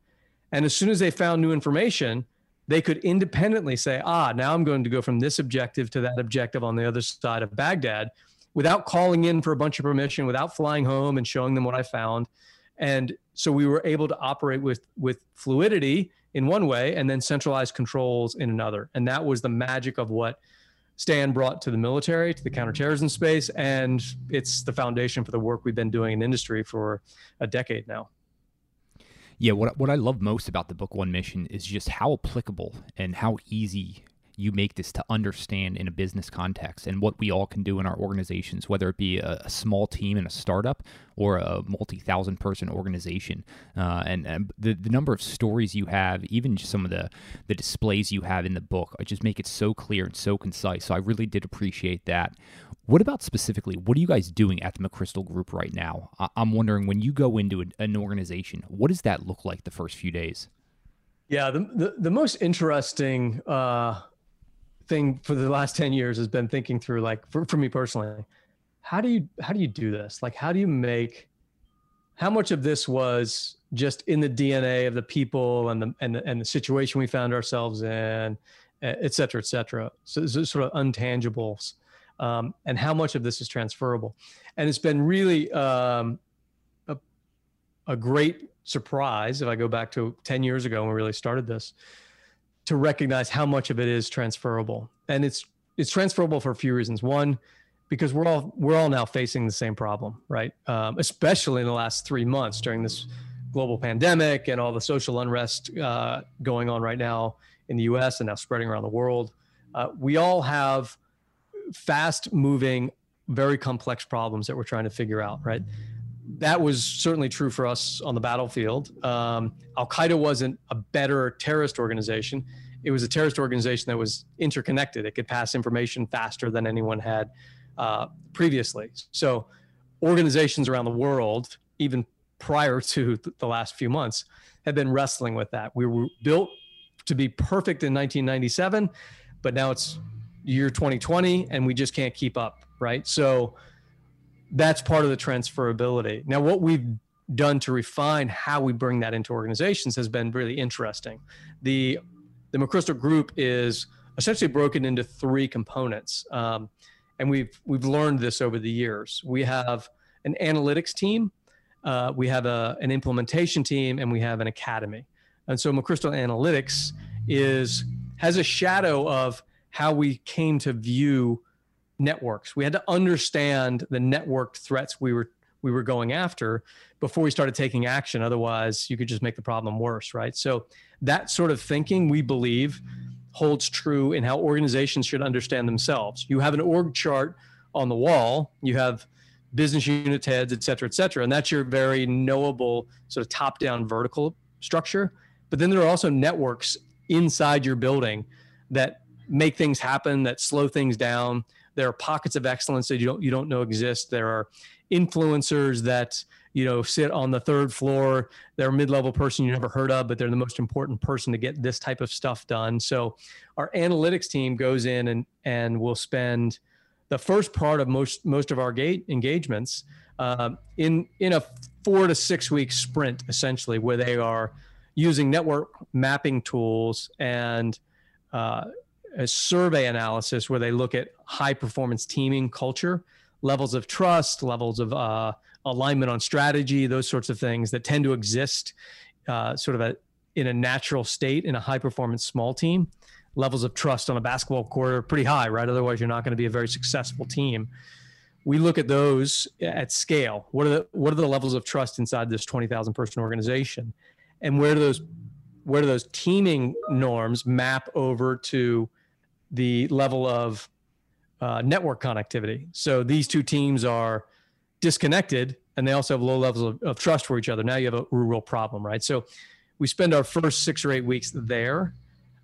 and as soon as they found new information they could independently say ah now i'm going to go from this objective to that objective on the other side of baghdad without calling in for a bunch of permission without flying home and showing them what i found and so we were able to operate with with fluidity in one way and then centralized controls in another and that was the magic of what Stan brought to the military, to the counterterrorism space, and it's the foundation for the work we've been doing in industry for a decade now. Yeah, what what I love most about the book One Mission is just how applicable and how easy you make this to understand in a business context and what we all can do in our organizations, whether it be a, a small team in a startup or a multi thousand person organization. Uh, and, and the, the number of stories you have, even just some of the, the displays you have in the book, I just make it so clear and so concise. So I really did appreciate that. What about specifically, what are you guys doing at the McChrystal Group right now? I- am wondering when you go into an organization, what does that look like the first few days? Yeah, the, the, the most interesting uh, thing for the last 10 years has been thinking through like for, for me personally how do you how do you do this like how do you make how much of this was just in the dna of the people and the and the, and the situation we found ourselves in et cetera et cetera so it's sort of untangibles um, and how much of this is transferable. And it's been really um, a, a great surprise if i go back to 10 years ago when we really started this to recognize how much of it is transferable. And it's it's transferable for a few reasons. One because we're all we're all now facing the same problem right? Um, especially in the last three months during this global pandemic and all the social unrest uh, going on right now in the us and now spreading around the world. Uh, we all have fast moving very complex problems that we're trying to figure out right that was certainly true for us on the battlefield. Um, Al Qaeda wasn't a better terrorist organization. It was a terrorist organization that was interconnected. It could pass information faster than anyone had uh, previously. So, organizations around the world, even prior to the last few months, have been wrestling with that. We were built to be perfect in 1997, but now it's year 2020, and we just can't keep up, right? So, that's part of the transferability. Now, what we've done to refine how we bring that into organizations has been really interesting. The the McChrystal Group is essentially broken into three components, um, and we've we've learned this over the years. We have an analytics team, uh, we have a, an implementation team, and we have an academy. And so McChrystal Analytics is has a shadow of how we came to view networks. We had to understand the networked threats we were we were going after before we started taking action. Otherwise, you could just make the problem worse, right? So that sort of thinking, we believe, holds true in how organizations should understand themselves. You have an org chart on the wall. You have business unit heads, et cetera, et cetera. And that's your very knowable sort of top down vertical structure. But then there are also networks inside your building that make things happen, that slow things down, there are pockets of excellence that you don't you don't know exist. There are influencers that you know sit on the third floor. They're a mid-level person you never heard of, but they're the most important person to get this type of stuff done. So our analytics team goes in and and will spend the first part of most most of our gate engagements uh, in in a four to six week sprint essentially where they are using network mapping tools and uh, a survey analysis where they look at high performance teaming culture, levels of trust, levels of uh, alignment on strategy, those sorts of things that tend to exist uh, sort of a, in a natural state in a high performance small team. Levels of trust on a basketball court are pretty high, right? Otherwise, you're not going to be a very successful team. We look at those at scale. What are the what are the levels of trust inside this 20,000 person organization, and where do those where do those teaming norms map over to the level of uh, network connectivity. So these two teams are disconnected and they also have low levels of, of, trust for each other. Now you have a, real problem, right? So we spend our first six or eight weeks there.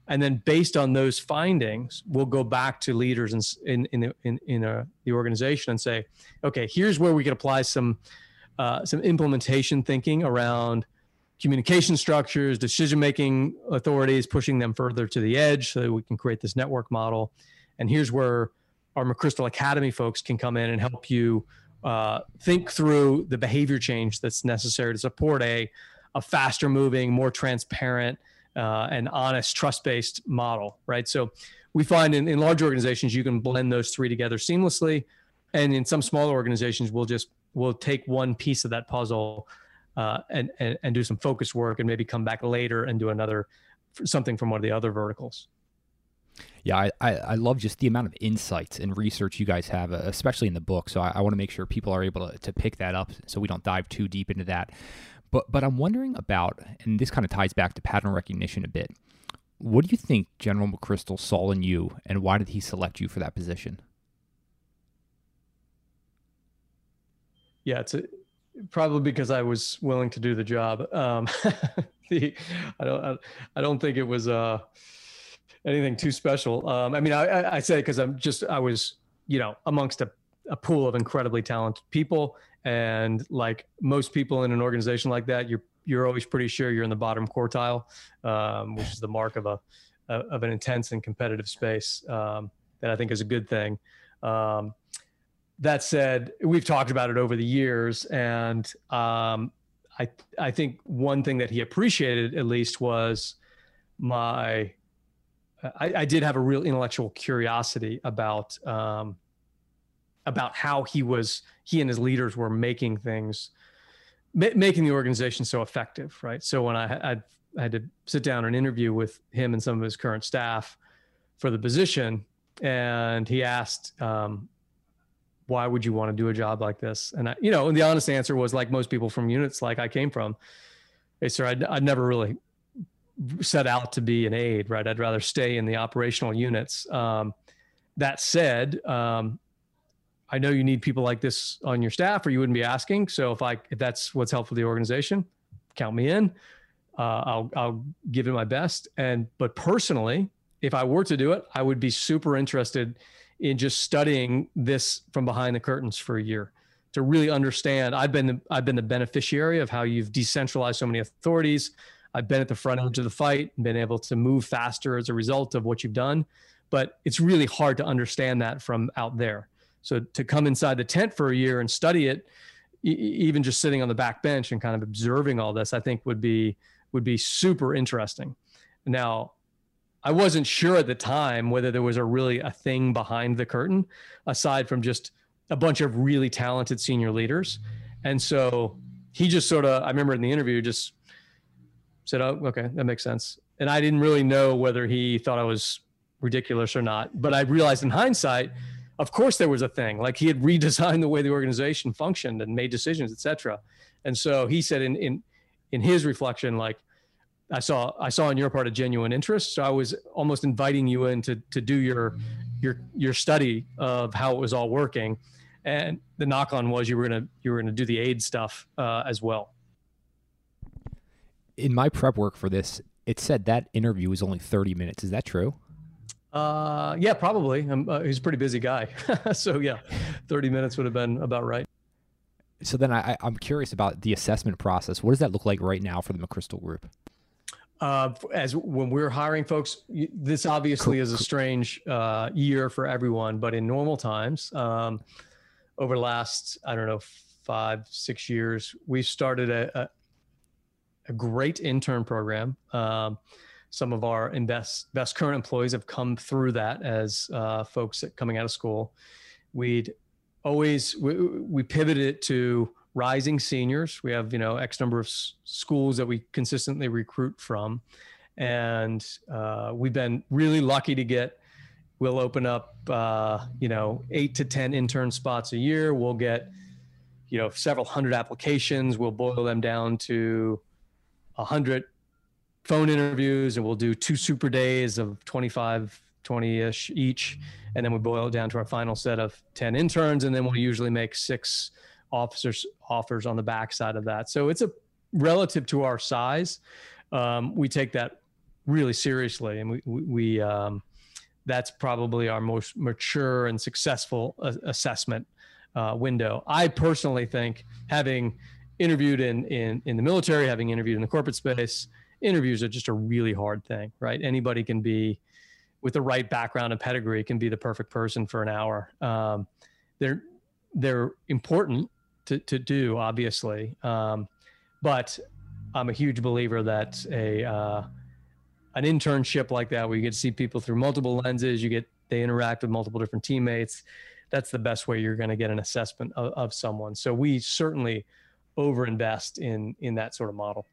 And then based on those findings, we'll go back to leaders in, in, in, in, in a, the organization and say, okay, here's where we can apply some, uh, some implementation thinking around communication structures, decision making authorities, pushing them further to the edge so that we can create this network model. And here's where our McChrystal Academy folks can come in and help you uh, think through the behavior change that's necessary to support a, a faster moving, more transparent, uh, and honest, trust based model, right? So we find in, in large organizations, you can blend those three together seamlessly. And in some smaller organizations, we'll just we'll take one piece of that puzzle uh, and, and, and do some focus work and maybe come back later and do another something from one of the other verticals. Yeah, I, I, I, love just the amount of insights and research you guys have, uh, especially in the book. So I, I want to make sure people are able to, to pick that up so we don't dive too deep into that. But but I'm wondering about, and this kind of ties back to pattern recognition a bit. What do you think General McChrystal saw in you, and why did he select you for that position? Yeah, it's a, probably because I was willing to do the job. Um, the, I don't, I, don't think it was uh, anything too special. Um, I mean, I, I, I say because I'm just, I was, you know, amongst a, a pool of incredibly talented people, and like most people in an organization like that, you're you're always pretty sure you're in the bottom quartile, um, which is the mark of a of an intense and competitive space um, that I think is a good thing. Um, that said, we've talked about it over the years, and um, I I think one thing that he appreciated at least was my I, I did have a real intellectual curiosity about um, about how he was he and his leaders were making things ma- making the organization so effective, right? So when I, I, I had to sit down and interview with him and some of his current staff for the position, and he asked, um, "Why would you want to do a job like this?" And I, you know, and the honest answer was, like most people from units like I came from, hey, sir, I'd, I'd never really set out to be an aide, right? I'd rather stay in the operational units. Um, that said, um, I know you need people like this on your staff, or you wouldn't be asking. So if I if that's what's helpful to the organization, count me in. Uh, I'll I'll give it my best. And but personally, if I were to do it, I would be super interested in just studying this from behind the curtains for a year to really understand. I've been the, I've been the beneficiary of how you've decentralized so many authorities. I've been at the front edge of the fight, and been able to move faster as a result of what you've done. But it's really hard to understand that from out there. So to come inside the tent for a year and study it, even just sitting on the back bench and kind of observing all this, I think would be would be super interesting. Now, I wasn't sure at the time whether there was a really a thing behind the curtain aside from just a bunch of really talented senior leaders. And so he just sort of I remember in the interview just said, "Oh, okay, that makes sense." And I didn't really know whether he thought I was ridiculous or not, but I realized in hindsight of course there was a thing like he had redesigned the way the organization functioned and made decisions etc and so he said in in in his reflection like i saw i saw on your part a genuine interest so i was almost inviting you in to to do your your your study of how it was all working and the knock on was you were gonna you were gonna do the aide stuff uh, as well in my prep work for this it said that interview was only 30 minutes is that true uh, yeah, probably. Uh, he's a pretty busy guy, so yeah, thirty minutes would have been about right. So then I, I'm curious about the assessment process. What does that look like right now for the McChrystal Group? Uh, as when we're hiring folks, this obviously is a strange uh, year for everyone, but in normal times, um, over the last I don't know five six years, we've started a, a, a great intern program. Um, some of our best best current employees have come through that as uh, folks that coming out of school. We'd always we, we pivoted it to rising seniors. We have you know X number of s- schools that we consistently recruit from, and uh, we've been really lucky to get. We'll open up uh, you know eight to ten intern spots a year. We'll get you know several hundred applications. We'll boil them down to a hundred phone interviews and we'll do two super days of 25 20ish each and then we boil it down to our final set of 10 interns and then we'll usually make six officers offers on the backside of that so it's a relative to our size um, we take that really seriously and we, we um, that's probably our most mature and successful uh, assessment uh, window i personally think having interviewed in, in in the military having interviewed in the corporate space interviews are just a really hard thing, right? Anybody can be with the right background and pedigree can be the perfect person for an hour. Um, they're they're important to to do, obviously, um, but I'm a huge believer that a uh, an internship like that, where you get to see people through multiple lenses, you get they interact with multiple different teammates. That's the best way you're going to get an assessment of, of someone. So we certainly overinvest in in that sort of model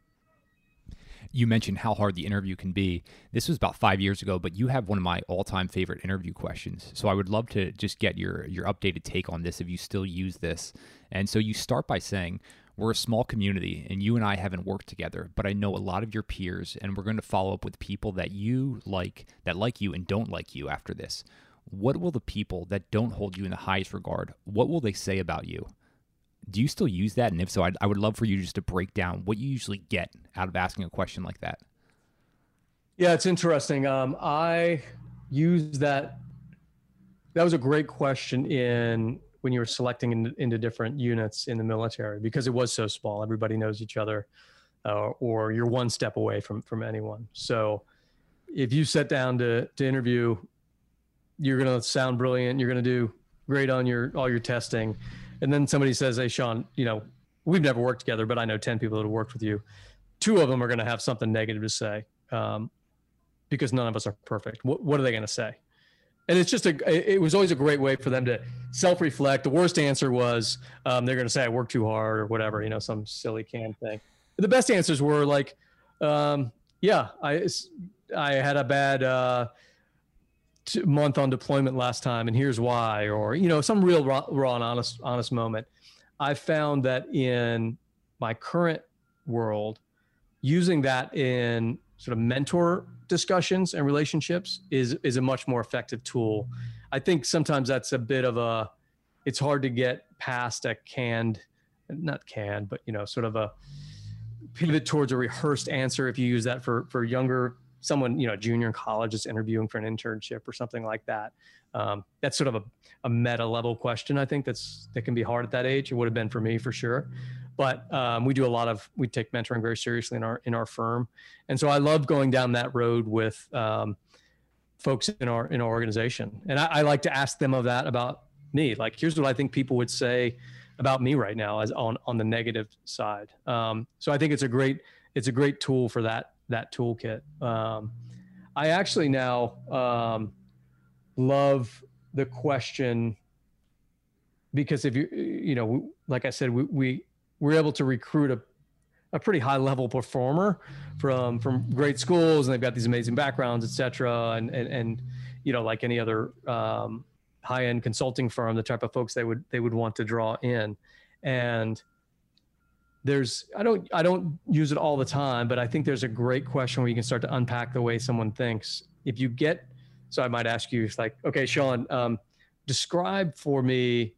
you mentioned how hard the interview can be. This was about five years ago, but you have one of my all-time favorite interview questions. So I would love to just get your your updated take on this if you still use this. And so you start by saying, We're a small community, and you and I haven't worked together, but I know a lot of your peers, and we're going to follow up with people that you like, that like you, and don't like you after this. What will the people that don't hold you in the highest regard, what will they say about you? Do you still use that? And if so, I'd, I would love for you just to break down what you usually get out of asking a question like that. Yeah, it's interesting. Um, I use that. That was a great question in when you were selecting in, into different units in the military because it was so small. Everybody knows each other, uh, or you're one step away from from anyone. So, if you sit down to to interview, you're gonna sound brilliant. You're gonna do great on your all your testing, and then somebody says, "Hey, Sean, you know, we've never worked together, but I know ten people that have worked with you. Two of them are gonna have something negative to say." Um, because none of us are perfect. What, what are they going to say? and it's just a it was always a great way for them to self-reflect the worst answer was um, they're going to say i work too hard or whatever you know some silly canned thing the best answers were like um, yeah i i had a bad uh, month on deployment last time and here's why or you know some real raw, raw and honest honest moment i found that in my current world using that in sort of mentor discussions and relationships is is a much more effective tool. I think sometimes that's a bit of a it's hard to get past a canned not canned, but you know, sort of a pivot towards a rehearsed answer if you use that for for younger someone, you know, junior in college is interviewing for an internship or something like that. Um, that's sort of a, a meta level question. I think that's that can be hard at that age. It would have been for me for sure but um, we do a lot of we take mentoring very seriously in our in our firm and so i love going down that road with um, folks in our in our organization and I, I, like to ask them of that about me like here's what i think people would say about me right now as on on the negative side um, so i think it's a great it's a great tool for that that toolkit. Um, i actually now um, love the question because if you you know like i said we, we we're able to recruit a, a pretty high level performer from from great schools and they've got these amazing backgrounds et cetera. And and, and you know like any other um, high end consulting firm the type of folks they would they would want to draw in. And there's i don't i don't use it all the time but i think there's a great question where you can start to unpack the way someone thinks if you get so i might ask you it's like okay sean um, describe for me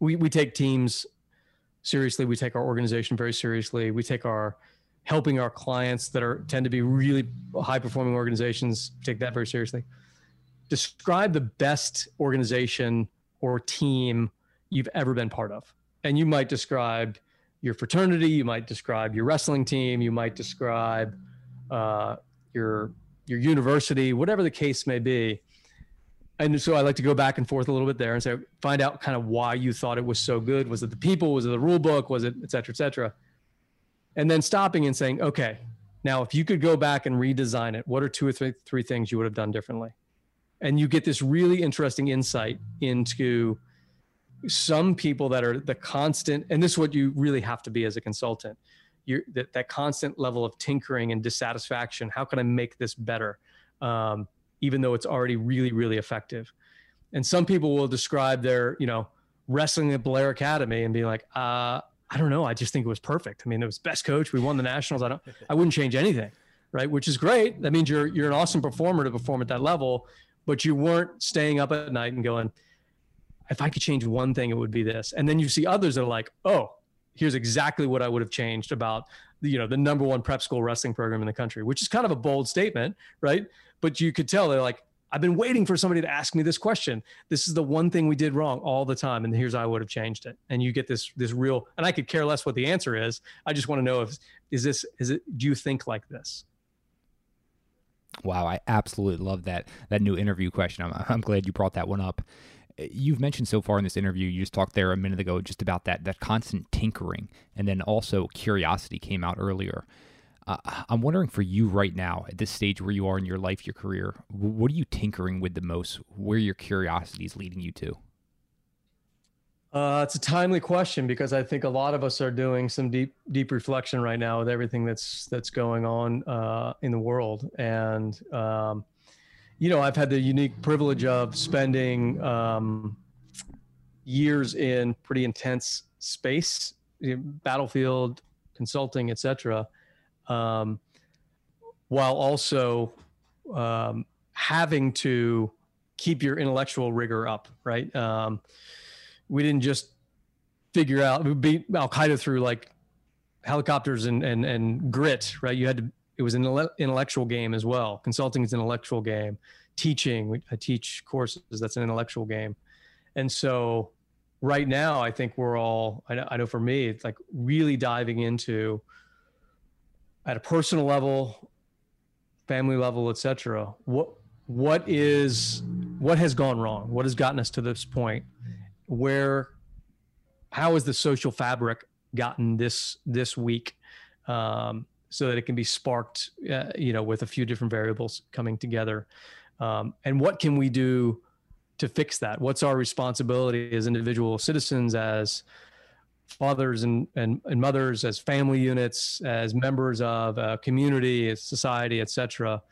we, we take teams seriously. We take our organization very seriously. We take our helping our clients that are tend to be really high performing organizations take that very seriously. Describe the best organization or team you've ever been part of. And you might describe your fraternity, you might describe your wrestling team, you might describe uh, your your university, whatever the case may be and so I like to go back and forth a little bit there and say, find out kind of why you thought it was so good. Was it the people? Was it the rule book? Was it et cetera, et cetera? And then stopping and saying, okay, now if you could go back and redesign it, what are two or three, three things you would have done differently? And you get this really interesting insight into some people that are the constant, and this is what you really have to be as a consultant. You're that, that constant level of tinkering and dissatisfaction. How can I make this better? Um, even though it's already really, really effective. And some people will describe their, you know, wrestling at Blair Academy and be like, uh, I don't know. I just think it was perfect. I mean, it was best coach. We won the nationals. I don't, I wouldn't change anything. Right. Which is great. That means you're, you're an awesome performer to perform at that level, but you weren't staying up at night and going, if I could change one thing, it would be this. And then you see others that are like, oh, here's exactly what I would have changed about you know, the number one prep school wrestling program in the country, which is kind of a bold statement, right? but you could tell they're like, I've been waiting for somebody to ask me this question. This is the one thing we did wrong all the time, and here's how I would have changed it. And you get this this real, and I could care less what the answer is. I just want to know if is this is it? Do you think like this? Wow, I absolutely love that that new interview question. I'm I'm glad you brought that one up. You've mentioned so far in this interview, you just talked there a minute ago just about that that constant tinkering, and then also curiosity came out earlier. Uh, I'm wondering for you right now, at this stage where you are in your life, your career, what are you tinkering with the most? Where your curiosity is leading you to? Uh, it's a timely question because I think a lot of us are doing some deep, deep reflection right now with everything that's that's going on uh, in the world, and um, you know, I've had the unique privilege of spending um, years in pretty intense space battlefield consulting, etc. Um, while also um, having to keep your intellectual rigor up, right? Um, we didn't just figure out beat Al Qaeda through like helicopters and and and grit, right? You had to. It was an intellectual game as well. Consulting is an intellectual game. Teaching, I teach courses. That's an intellectual game, and so right now, I think we're all. I know, for me, it's like really diving into at a personal level, family level, etc. What what is what has gone wrong? What has gotten us to this point? Where how has the social fabric gotten this this week? um, so that it can be sparked uh, you know with a few different variables coming together. Um, and what can we do to fix that? What's our responsibility as individual citizens as fathers and, and, and mothers as family units as members of a community society etc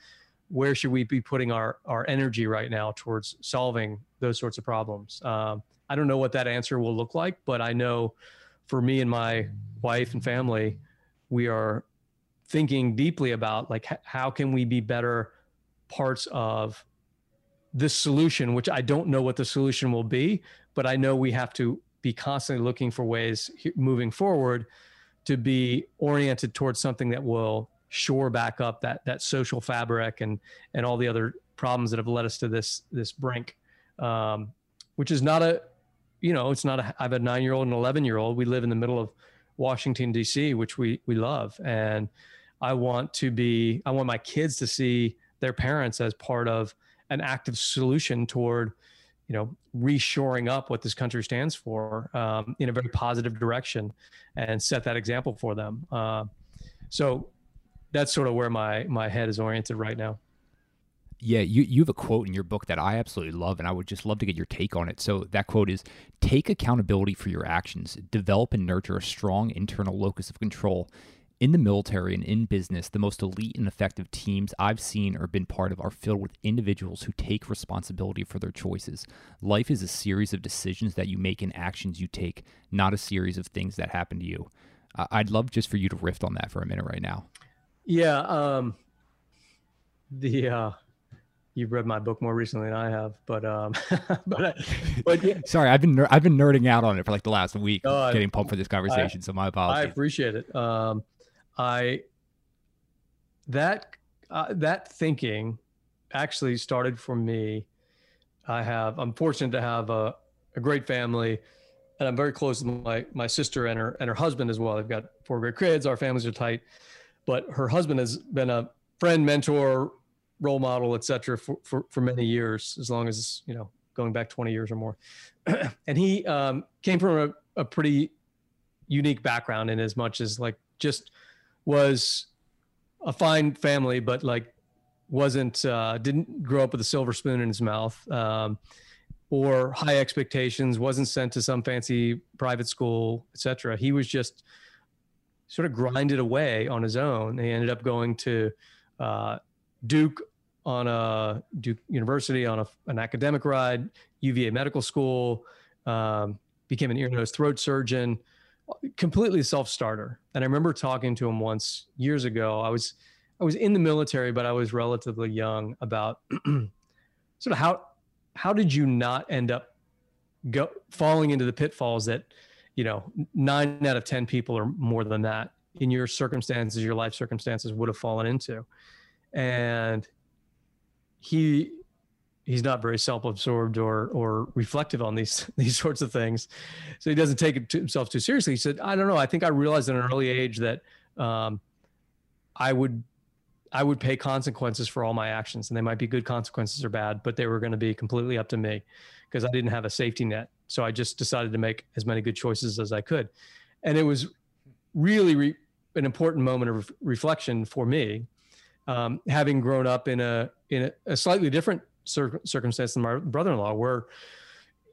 where should we be putting our, our energy right now towards solving those sorts of problems? Um, i don't know what that answer will look like but i know for me and my wife and family we are thinking deeply about like how can we be better parts of this solution which i don't know what the solution will be but i know we have to be constantly looking for ways moving forward to be oriented towards something that will shore back up that that social fabric and and all the other problems that have led us to this this brink. Um, which is not a you know it's not a i have a nine year old and 11 year old we live in the middle of washington d.c which we we love. And i want to be i want my kids to see their parents as part of an active solution toward you know reshoring up what this country stands for um, in a very positive direction and set that example for them. Uh, so that's sort of where my my head is oriented right now yeah, you, you have a quote in your book that I absolutely love, and I would just love to get your take on it. So, that quote is Take accountability for your actions, develop and nurture a strong internal locus of control, in the military and in business, the most elite and effective teams I've seen or been part of are filled with individuals who take responsibility for their choices. Life is a series of decisions that you make and actions you take, not a series of things that happen to you. I'd love just for you to riff on that for a minute right now. Yeah. Um, the, uh, you've read my book more recently than I have, but um, but uh, but yeah. sorry, I've been ner- I've been nerding out on it for like the last week, uh, getting pumped for this conversation. I, so my apologies. I appreciate it. Um, I that uh, that thinking actually started for me. I have I'm fortunate to have a, a great family, and I'm very close with my my sister and her and her husband as well. They've got four great kids. Our families are tight, but her husband has been a friend, mentor, role model, etc. For, for for many years, as long as you know going back 20 years or more. and he um, came from a, a pretty unique background in as much as like just was a fine family, but like wasn't uh, didn't grow up with a silver spoon in his mouth um, or high expectations. wasn't sent to some fancy private school, etc. He was just sort of grinded away on his own. He ended up going to uh, Duke on a Duke University on a, an academic ride, UVA Medical School, um, became an ear, nose, throat surgeon completely self-starter. And I remember talking to him once years ago. I was I was in the military, but I was relatively young about sort of how how did you not end up go falling into the pitfalls that you know nine out of ten people or more than that in your circumstances your life circumstances would have fallen into and he he's not very self-absorbed or or reflective on these these sorts of things. So he doesn't take it to himself too seriously. He said i don't know. I think i realized at an early age that um, i would i would pay consequences for all my actions and they might be good consequences or bad but they were going to be completely up to me because i didn't have a safety net. So i just decided to make as many good choices as i could. And it was really re- an important moment of reflection for me um, having grown up in a in a, a slightly different cir- circumstance than my brother-in-law where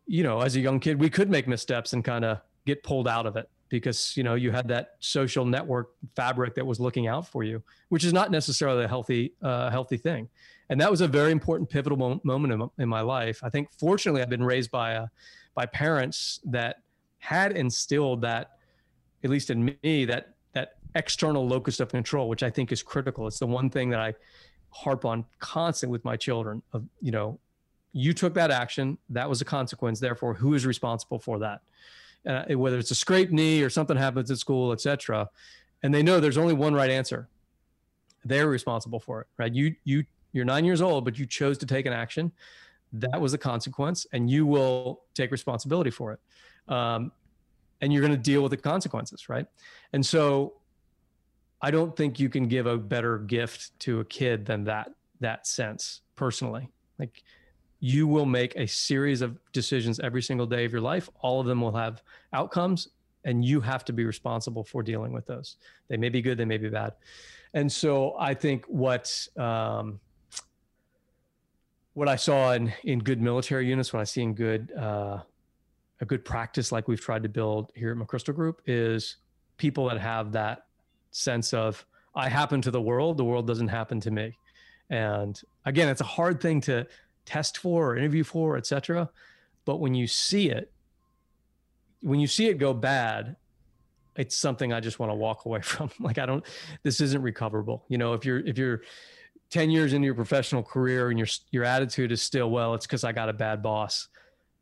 you know as a young kid we could make missteps and kind of get pulled out of it because you know you had that social network fabric that was looking out for you which is not necessarily a healthy uh, healthy thing and that was a very important pivotal mo- moment in, in, my life i think fortunately i've been raised by a, uh, by parents that had instilled that at least in me, that that external locus of control, which I think is critical. It's the one thing that I harp on constant with my children. Of you know, you took that action, that was a consequence. Therefore, who is responsible for that? Uh, whether it's a scraped knee or something happens at school, etc. And they know there's only one right answer. They're responsible for it, right? You you you're nine years old, but you chose to take an action. That was a consequence, and you will take responsibility for it. Um, and you're going to deal with the consequences, right? And so I don't think you can give a better gift to a kid than that that sense personally. Like you will make a series of decisions every single day of your life. All of them will have outcomes and you have to be responsible for dealing with those. They may be good, they may be bad. And so I think what um, what I saw in in good military units, what I see in good uh, a good practice like we've tried to build here at McChrystal Group is people that have that sense of I happen to the world, the world doesn't happen to me. And again, it's a hard thing to test for or interview for, etc. But when you see it, when you see it go bad, it's something I just want to walk away from. Like I don't, this isn't recoverable. You know, if you're if you're 10 years into your professional career and your your attitude is still well, it's because I got a bad boss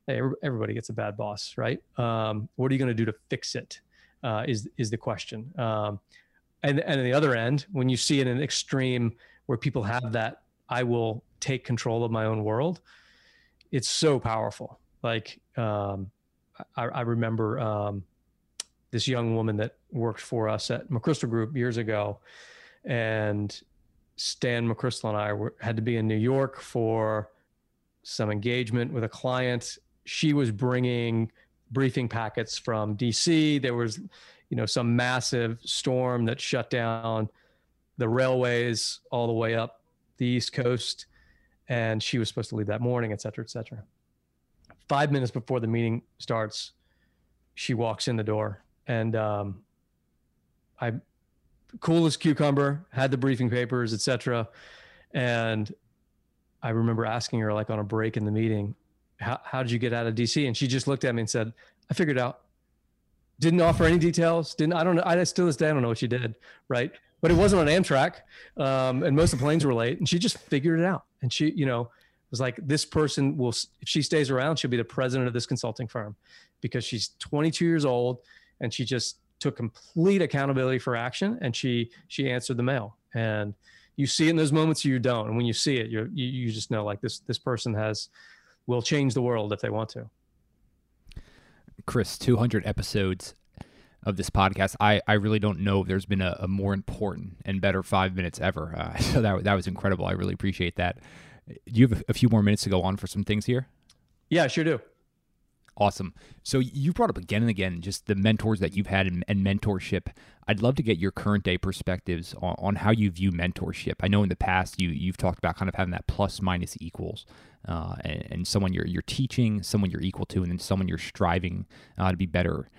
hey, everybody gets a bad boss, right? Um, what are you going to do to fix it? Uh, is is the question. Um, and and on the other end, when you see it in an extreme where people have that, I will take control of my own world. It's so powerful. Like um, I, I, remember um, this young woman that worked for us at McChrystal Group years ago, and Stan McChrystal and I were, had to be in New York for some engagement with a client she was bringing briefing packets from DC. There was, you know, some massive storm that shut down the railways all the way up the East Coast. And she was supposed to leave that morning, et cetera, et cetera. Five minutes before the meeting starts, she walks in the door and um, I, cool as cucumber, had the briefing papers, et cetera. And I remember asking her, like on a break in the meeting, how, how did you get out of DC? And she just looked at me and said, I figured out. Didn't offer any details. Didn't, I don't know. I still this day, I don't know what she did. Right. But it wasn't on Amtrak. Um, and most of the planes were late and she just figured it out. And she, you know, was like, this person will, if she stays around, she'll be the president of this consulting firm because she's 22 years old and she just took complete accountability for action and she, she answered the mail and you see it in those moments you don't. And when you see it, you you, you just know like this, this person has, will change the world if they want to. Chris, 200 episodes of this podcast. I, I really don't know if there's been a, a more important and better five minutes ever. Uh, so that, that was incredible. I really appreciate that. Do you have a, a few more minutes to go on for some things here? Yeah, sure do. Awesome. So you brought up again and again just the mentors that you've had and, mentorship. I'd love to get your current day perspectives on, on, how you view mentorship. I know in the past you you've talked about kind of having that plus minus equals, uh, and, and, someone you're you're teaching, someone you're equal to, and then someone you're striving uh, to be better.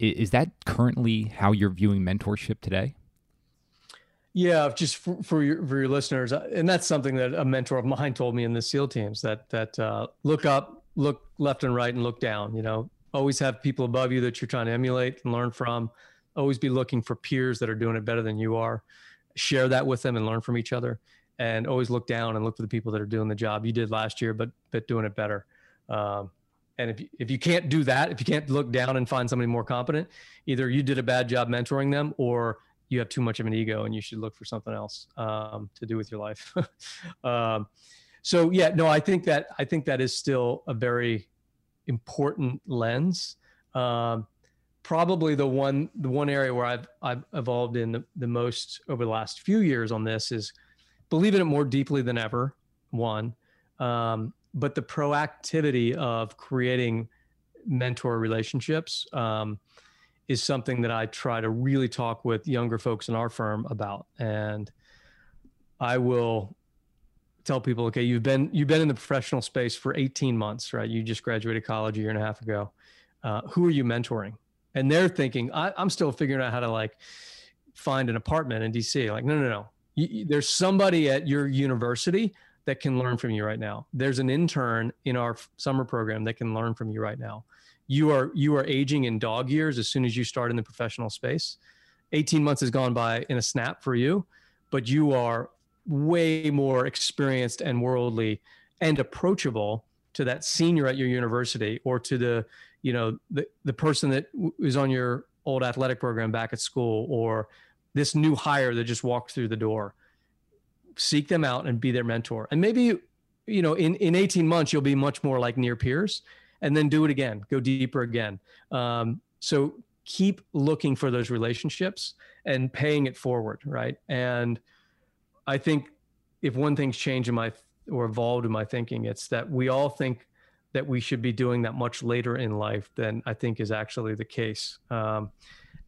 Is, is that currently how you're viewing mentorship today? Yeah, just for, for, your for your listeners, uh, and that's something that a mentor of mine told me in the SEAL teams that that uh, look up look left and right and look down. You know, always have people above you that you're trying to emulate and learn from. Always be looking for peers that are doing it better than you are. Share that with them and learn from each other. And always look down and look for the people that are doing the job you did last year, but but doing it better. Um, and if you, if you can't do that, if you can't look down and find somebody more competent, either you did a bad job mentoring them, or you have too much of an ego and you should look for something else um, to do with your life. um, so yeah, no, I think that I think that is still a very important lens. Um, probably the one the one area where I've I've evolved in the, the most over the last few years on this is believe in it more deeply than ever. One, um, but the proactivity of creating mentor relationships um, is something that I try to really talk with younger folks in our firm about, and I will tell people, okay, you've been you've been in the professional space for 18 months, right? You just graduated college a year and a half ago. Uh, who are you mentoring? And they're thinking, I, am still figuring out how to like find an apartment in DC. Like, no, no, no. You, there's somebody at your university that can learn from you right now. There's an intern in our summer program that can learn from you right now. You are you are aging in dog years as soon as you start in the professional space. 18 months has gone by in a snap for you, but you are way more experienced and worldly and approachable to that senior at your university or to the you know the, the person that is on your old athletic program back at school or this new hire that just walked through the door. Seek them out and be their mentor. And maybe you know in in 18 months you'll be much more like near peers and then do it again go deeper again. Um, so keep looking for those relationships and paying it forward right? And i think if one thing's changed in my or evolved in my thinking it's that we all think that we should be doing that much later in life than i think is actually the case um,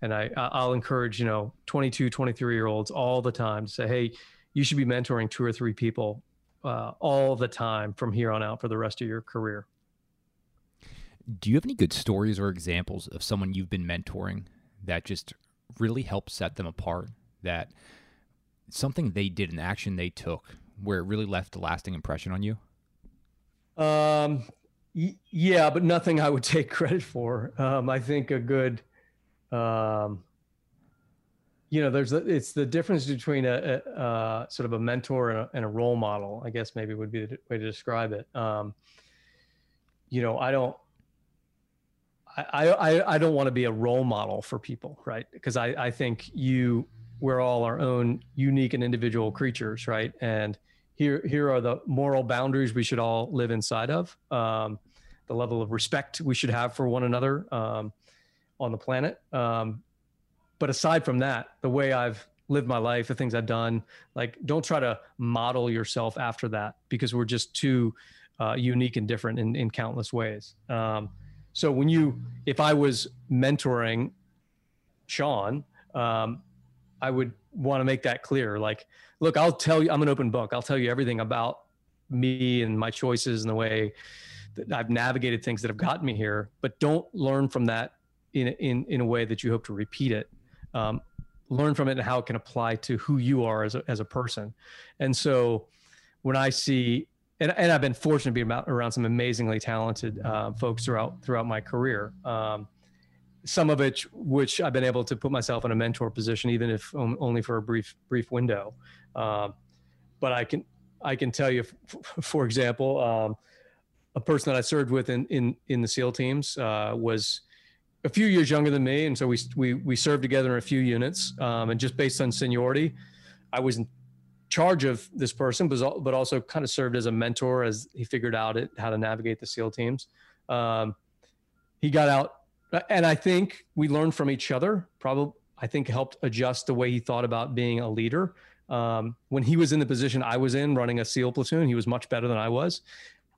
and I, I'll encourage, you know, 22, 23 year olds all the time to say, hey, you should be mentoring two or three people uh, all the time from here on out for the rest of your career. Do you have any good stories or examples of someone you've been mentoring that just really helped set them apart? That something they did, an action they took, where it really left a lasting impression on you? Um, y- yeah, but nothing I would take credit for. Um, I think a good um, you know, there's a, it's the difference between a, a, a sort of a mentor and a, and a, role model. I guess maybe would be the way to describe it. Um, you know, I don't, I, I, I don't want to be a role model for people, right? Because I, I think you, we're all our own unique and individual creatures, right? And here, here are the moral boundaries we should all live inside of. Um, the level of respect we should have for one another. Um, on the planet. Um, but aside from that, the way I've lived my life, the things I've done, like don't try to model yourself after that because we're just too uh, unique and different in, in countless ways. Um, so when you, if I was mentoring Sean, um, I would want to make that clear. Like, look, I'll tell you, I'm an open book. I'll tell you everything about me and my choices and the way that I've navigated things that have gotten me here. But don't learn from that in in in a way that you hope to repeat it. Um, learn from it and how it can apply to who you are as a, as a person. And so when I see, and, and I've been fortunate to be around some amazingly talented uh, folks throughout, throughout my career. Um, some of it, which I've been able to put myself in a mentor position, even if only for a brief, brief window. Um, but I can, I can tell you, for example, um, a person that I served with in, in, in the SEAL teams uh, was a few years younger than me, and so we we we served together in a few units. Um, and just based on seniority, I was in charge of this person, but but also kind of served as a mentor as he figured out it how to navigate the SEAL teams. Um, he got out, and I think we learned from each other. Probably, I think helped adjust the way he thought about being a leader. Um, when he was in the position I was in, running a SEAL platoon, he was much better than I was.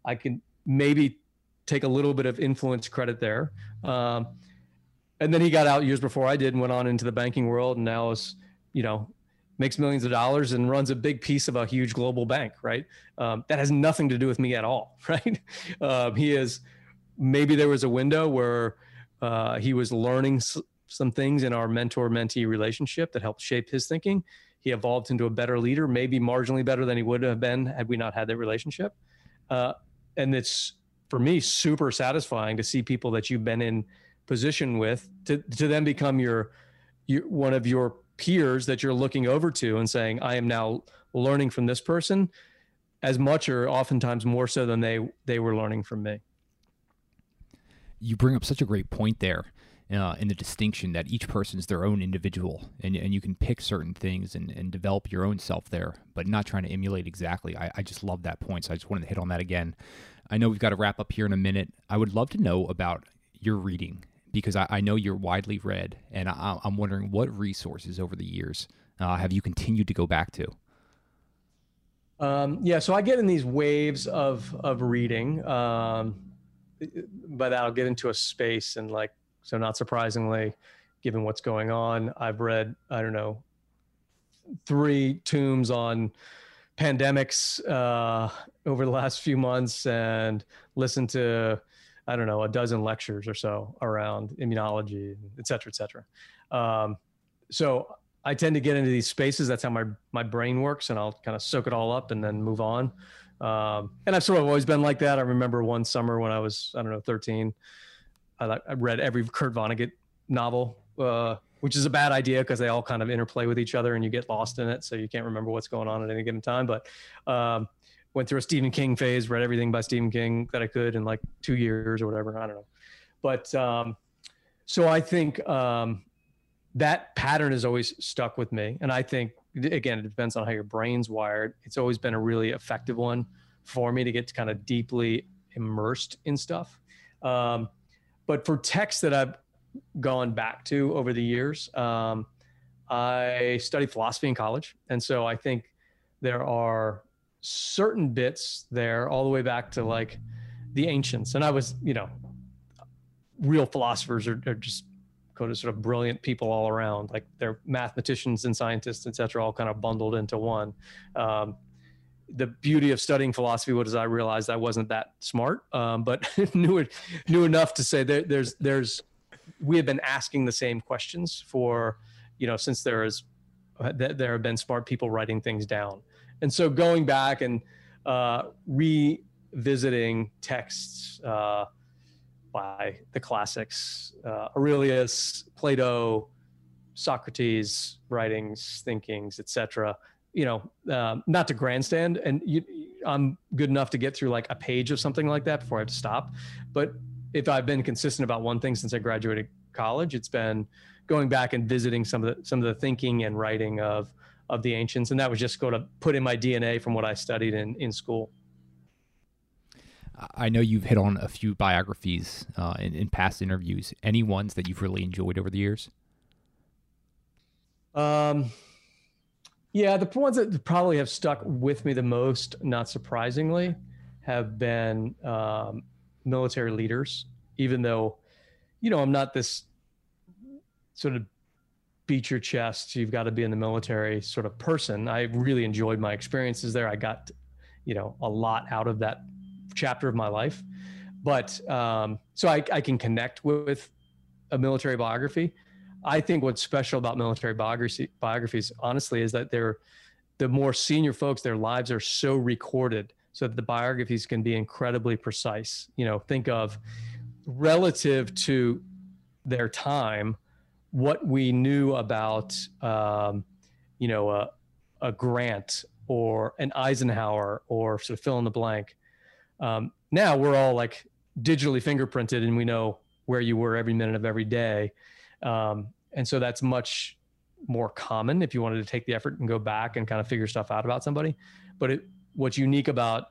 I can maybe take a little bit of influence credit there. Um, and then he got out years before I did and went on into the banking world and now is, you know, makes millions of dollars and runs a big piece of a huge global bank, right? Um, that has nothing to do with me at all, right? Um, he is, maybe there was a window where uh, he was learning s- some things in our mentor mentee relationship that helped shape his thinking. He evolved into a better leader, maybe marginally better than he would have been had we not had that relationship. Uh, and it's, for me, super satisfying to see people that you've been in position with to, to then become your, your one of your peers that you're looking over to and saying i am now learning from this person as much or oftentimes more so than they they were learning from me you bring up such a great point there uh, in the distinction that each person is their own individual and, and you can pick certain things and, and develop your own self there but not trying to emulate exactly. I, I just love that point so i just wanted to hit on that again. I know we've got to wrap up here in a minute. I would love to know about your reading because I, I know you're widely read, and I, am wondering what resources over the years uh, have you continued to go back to? Um, yeah, so I get in these waves of of reading, um, but I'll get into a space and like so. Not surprisingly, given what's going on, I've read I don't know three tomes on pandemics uh, over the last few months and listened to I don't know, a dozen lectures or so around immunology, et cetera, et cetera. Um, so I tend to get into these spaces. That's how my, my brain works and I'll kind of soak it all up and then move on. Um, and I've sort of always been like that. I remember one summer when I was, I don't know, 13, I, I read every Kurt Vonnegut novel, uh, which is a bad idea because they all kind of interplay with each other and you get lost in it. So you can't remember what's going on at any given time. But um, went through a Stephen King phase, read everything by Stephen King that I could in like two years or whatever. I don't know. But um, so I think um, that pattern has always stuck with me. And I think, again, it depends on how your brain's wired. It's always been a really effective one for me to get kind of deeply immersed in stuff. Um, but for texts that I've gone back to over the years, um, I studied philosophy in college. And so I think there are certain bits there all the way back to like the ancients. And I was, you know, real philosophers are, are just of sort of brilliant people all around. Like they're mathematicians and scientists, et cetera, all kind of bundled into one. Um, the beauty of studying philosophy was I realized I wasn't that smart, um, but knew it, knew enough to say there, there's there's we have been asking the same questions for you know since there is there have been smart people writing things down, and so going back and uh, revisiting texts. Uh, by the classics uh, Aurelius, Plato, Socrates' writings, thinkings, etc. You know, um, not to grandstand, and you, I'm good enough to get through like a page of something like that before I have to stop. But if I've been consistent about one thing since I graduated college, it's been going back and visiting some of the some of the thinking and writing of of the ancients, and that was just going to put in my DNA from what I studied in in school. I know you've hit on a few biographies uh, in, in, past interviews. Any ones that you've really enjoyed over the years? Um, yeah, the ones that probably have stuck with me the most, not surprisingly, have been um, military leaders. Even though, you know, I'm not this sort of beat your chest, you've got to be in the military sort of person. I really enjoyed my experiences there. I got, you know, a lot out of that chapter of my life. But um, so I, I can connect with a military biography. I think what's special about military biography, biographies, honestly, is that they're the more senior folks, their lives are so recorded so that the biographies can be incredibly precise. You know, think of relative to their time, what we knew about, um, you know, a, a Grant or an Eisenhower or sort of fill in the blank. Um, now we're all like digitally fingerprinted and we know where you were every minute of every day. Um, and so that's much more common if you wanted to take the effort and go back and kind of figure stuff out about somebody. But it, what's unique about,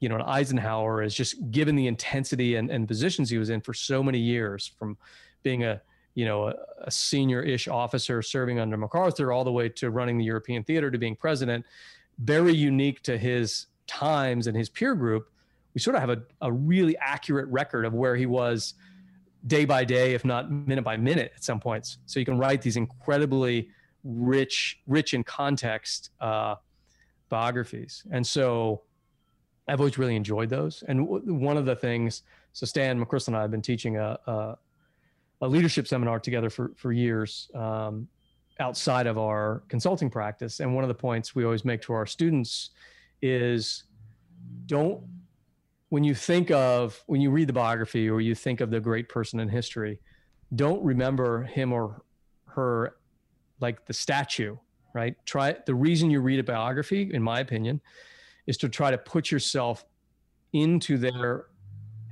you know, Eisenhower is just given the intensity and, and positions he was in for so many years from being a, you know, a, a senior-ish officer serving under MacArthur all the way to running the European theater to being president, very unique to his times and his peer group we sort of have a, a really accurate record of where he was day by day, if not minute by minute at some points. So you can write these incredibly rich, rich in context uh, biographies. And so I've always really enjoyed those. And w- one of the things, so Stan McChrystal and I have been teaching a, a, a leadership seminar together for, for years um, outside of our consulting practice. And one of the points we always make to our students is don't when you think of when you read the biography or you think of the great person in history don't remember him or her like the statue right? Try the reason you read a biography in my opinion is to try to put yourself into their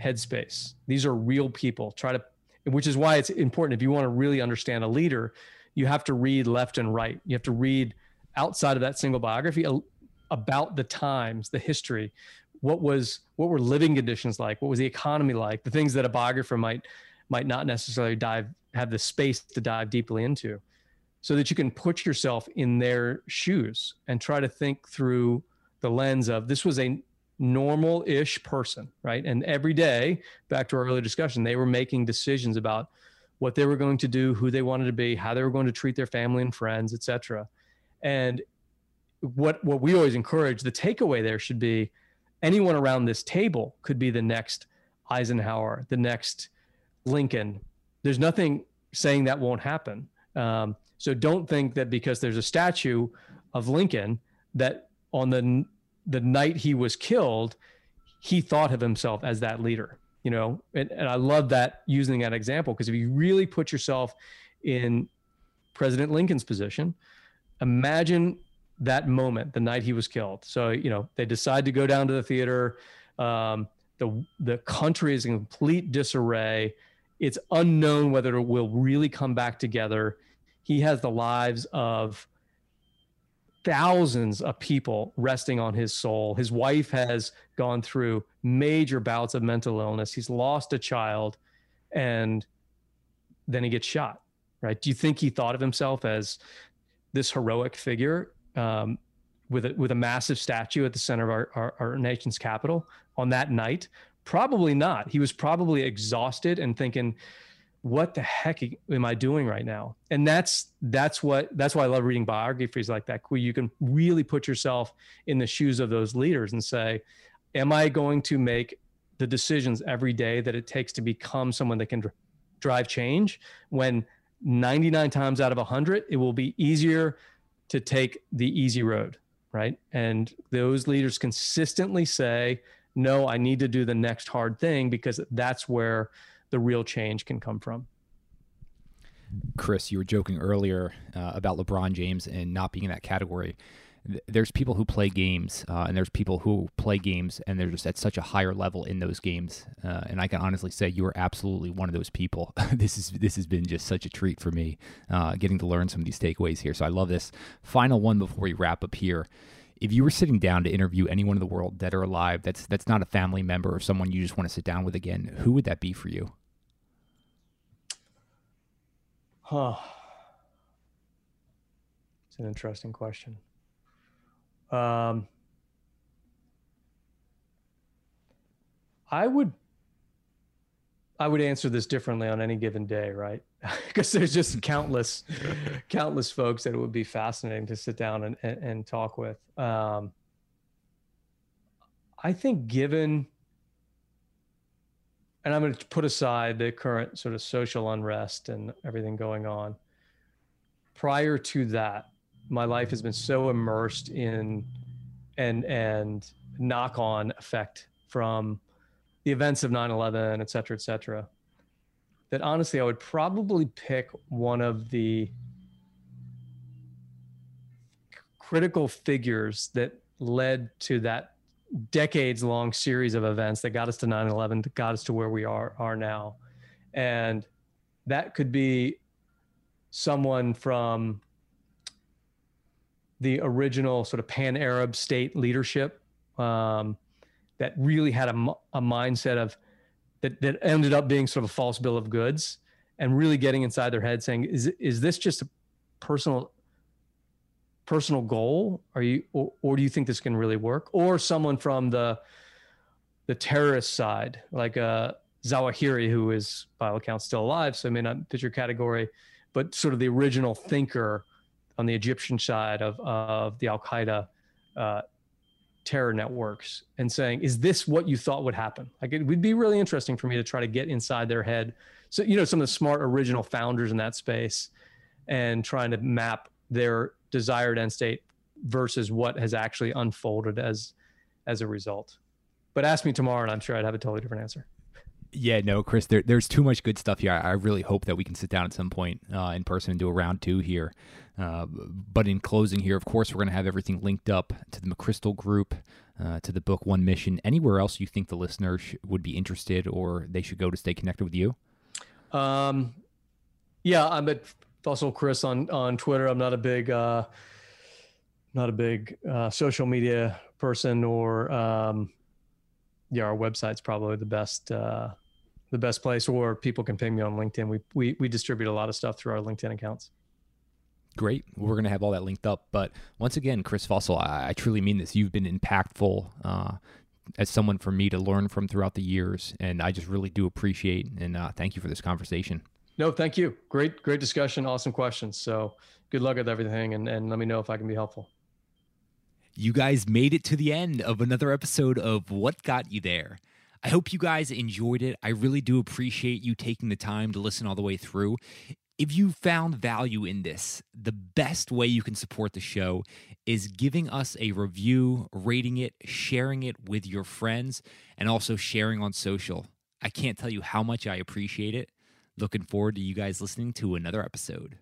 headspace. These are real people. Try to which is why it's important if you want to really understand a leader you have to read left and right. You have to read outside of that single biography about the times the history what was what were living conditions like? What was the economy like? The things that a biographer might might not necessarily dive have the space to dive deeply into so that you can put yourself in their shoes and try to think through the lens of this was a normal-ish person right? And every day back to our earlier discussion they were making decisions about what they were going to do who they wanted to be how they were going to treat their family and friends etc and what what we always encourage the takeaway there should be anyone around this table could be the next Eisenhower, the next Lincoln. There's nothing saying that won't happen. Um, so don't think that because there's a statue of Lincoln that on the the night he was killed, he thought of himself as that leader. You know, and, and I love that using that example because if you really put yourself in President Lincoln's position, imagine that moment, the night he was killed. So, you know, they decide to go down to the theater. Um, the the country is in complete disarray. It's unknown whether it will really come back together. He has the lives of thousands of people resting on his soul. His wife has gone through major bouts of mental illness. He's lost a child and then he gets shot, right? Do you think he thought of himself as this heroic figure um, with a, with a massive statue at the center of our, our, our nation's capital on that night? Probably not. He was probably exhausted and thinking, what the heck am I doing right now? And that's that's what that's why I love reading biographies like that, where you can really put yourself in the shoes of those leaders and say, Am I going to make the decisions every day that it takes to become someone that can dr- drive change when 99 times out of 100 it will be easier to take the easy road right? And those leaders consistently say no i need to do the next hard thing because that's where the real change can come from. Chris you were joking earlier uh, about lebron james and not being in that category there's people who play games uh, and there's people who play games and they're just at such a higher level in those games uh, and i can honestly say you are absolutely one of those people. This is this has been just such a treat for me uh, getting to learn some of these takeaways here. So i love this. Final one before we wrap up here. If you were sitting down to interview anyone in the world dead or alive that's that's not a family member or someone you just want to sit down with again who would that be for you? Huh. It's an interesting question um, I would I would answer this differently on any given day, right? because there's just countless countless folks that it would be fascinating to sit down and, and, and talk with. Um, I think given and I'm going to put aside the current sort of social unrest and everything going on. Prior to that, my life has been so immersed in and and knock on effect from the events of 9-11 et cetera et cetera that honestly i would probably pick one of the critical figures that led to that decades long series of events that got us to 9-11 that got us to where we are are now. And that could be someone from the original sort of pan Arab state leadership um, that really had a, a mindset of that, that ended up being sort of a false bill of goods and really getting inside their head saying, is, is this just a personal personal goal? Are you, or, or do you think this can really work? Or someone from the, the terrorist side, like uh, Zawahiri, who is by all accounts still alive, so I may not fit your category, but sort of the original thinker on the Egyptian side of, of the Al Qaeda uh, terror networks and saying, is this what you thought would happen? Like it would be really interesting for me to try to get inside their head. So, you know, some of the smart original founders in that space and trying to map their desired end state versus what has actually unfolded as as a result. But ask me tomorrow and I'm sure I'd have a totally different answer. Yeah, no, Chris, there, there's too much good stuff here. I, I really hope that we can sit down at some point uh, in person and do a round two here. Uh, but in closing here, of course, we're going to have everything linked up to the McChrystal Group, uh, to the book One Mission. Anywhere else you think the listeners sh- would be interested or they should go to stay connected with you? Um, yeah, I'm at Fussell Chris on on Twitter. I'm not a big uh, not a big uh, social media person, or um, yeah, our website's probably the best uh, the best place. Or people can ping me on LinkedIn. We we we distribute a lot of stuff through our LinkedIn accounts. Great. We're going to have all that linked up. But once again, Chris Fussell, I, I truly mean this. You've been impactful uh, as someone for me to learn from throughout the years. And I just really do appreciate and uh, thank you for this conversation. No, thank you. Great, great discussion. Awesome questions. So good luck with everything. And, and let me know if I can be helpful. You guys made it to the end of another episode of What Got You There. I hope you guys enjoyed it. I really do appreciate you taking the time to listen all the way through If you found value in this, the best way you can support the show is giving us a review, rating it, sharing it with your friends, and also sharing on social. I can't tell you how much I appreciate it. Looking forward to you guys listening to another episode.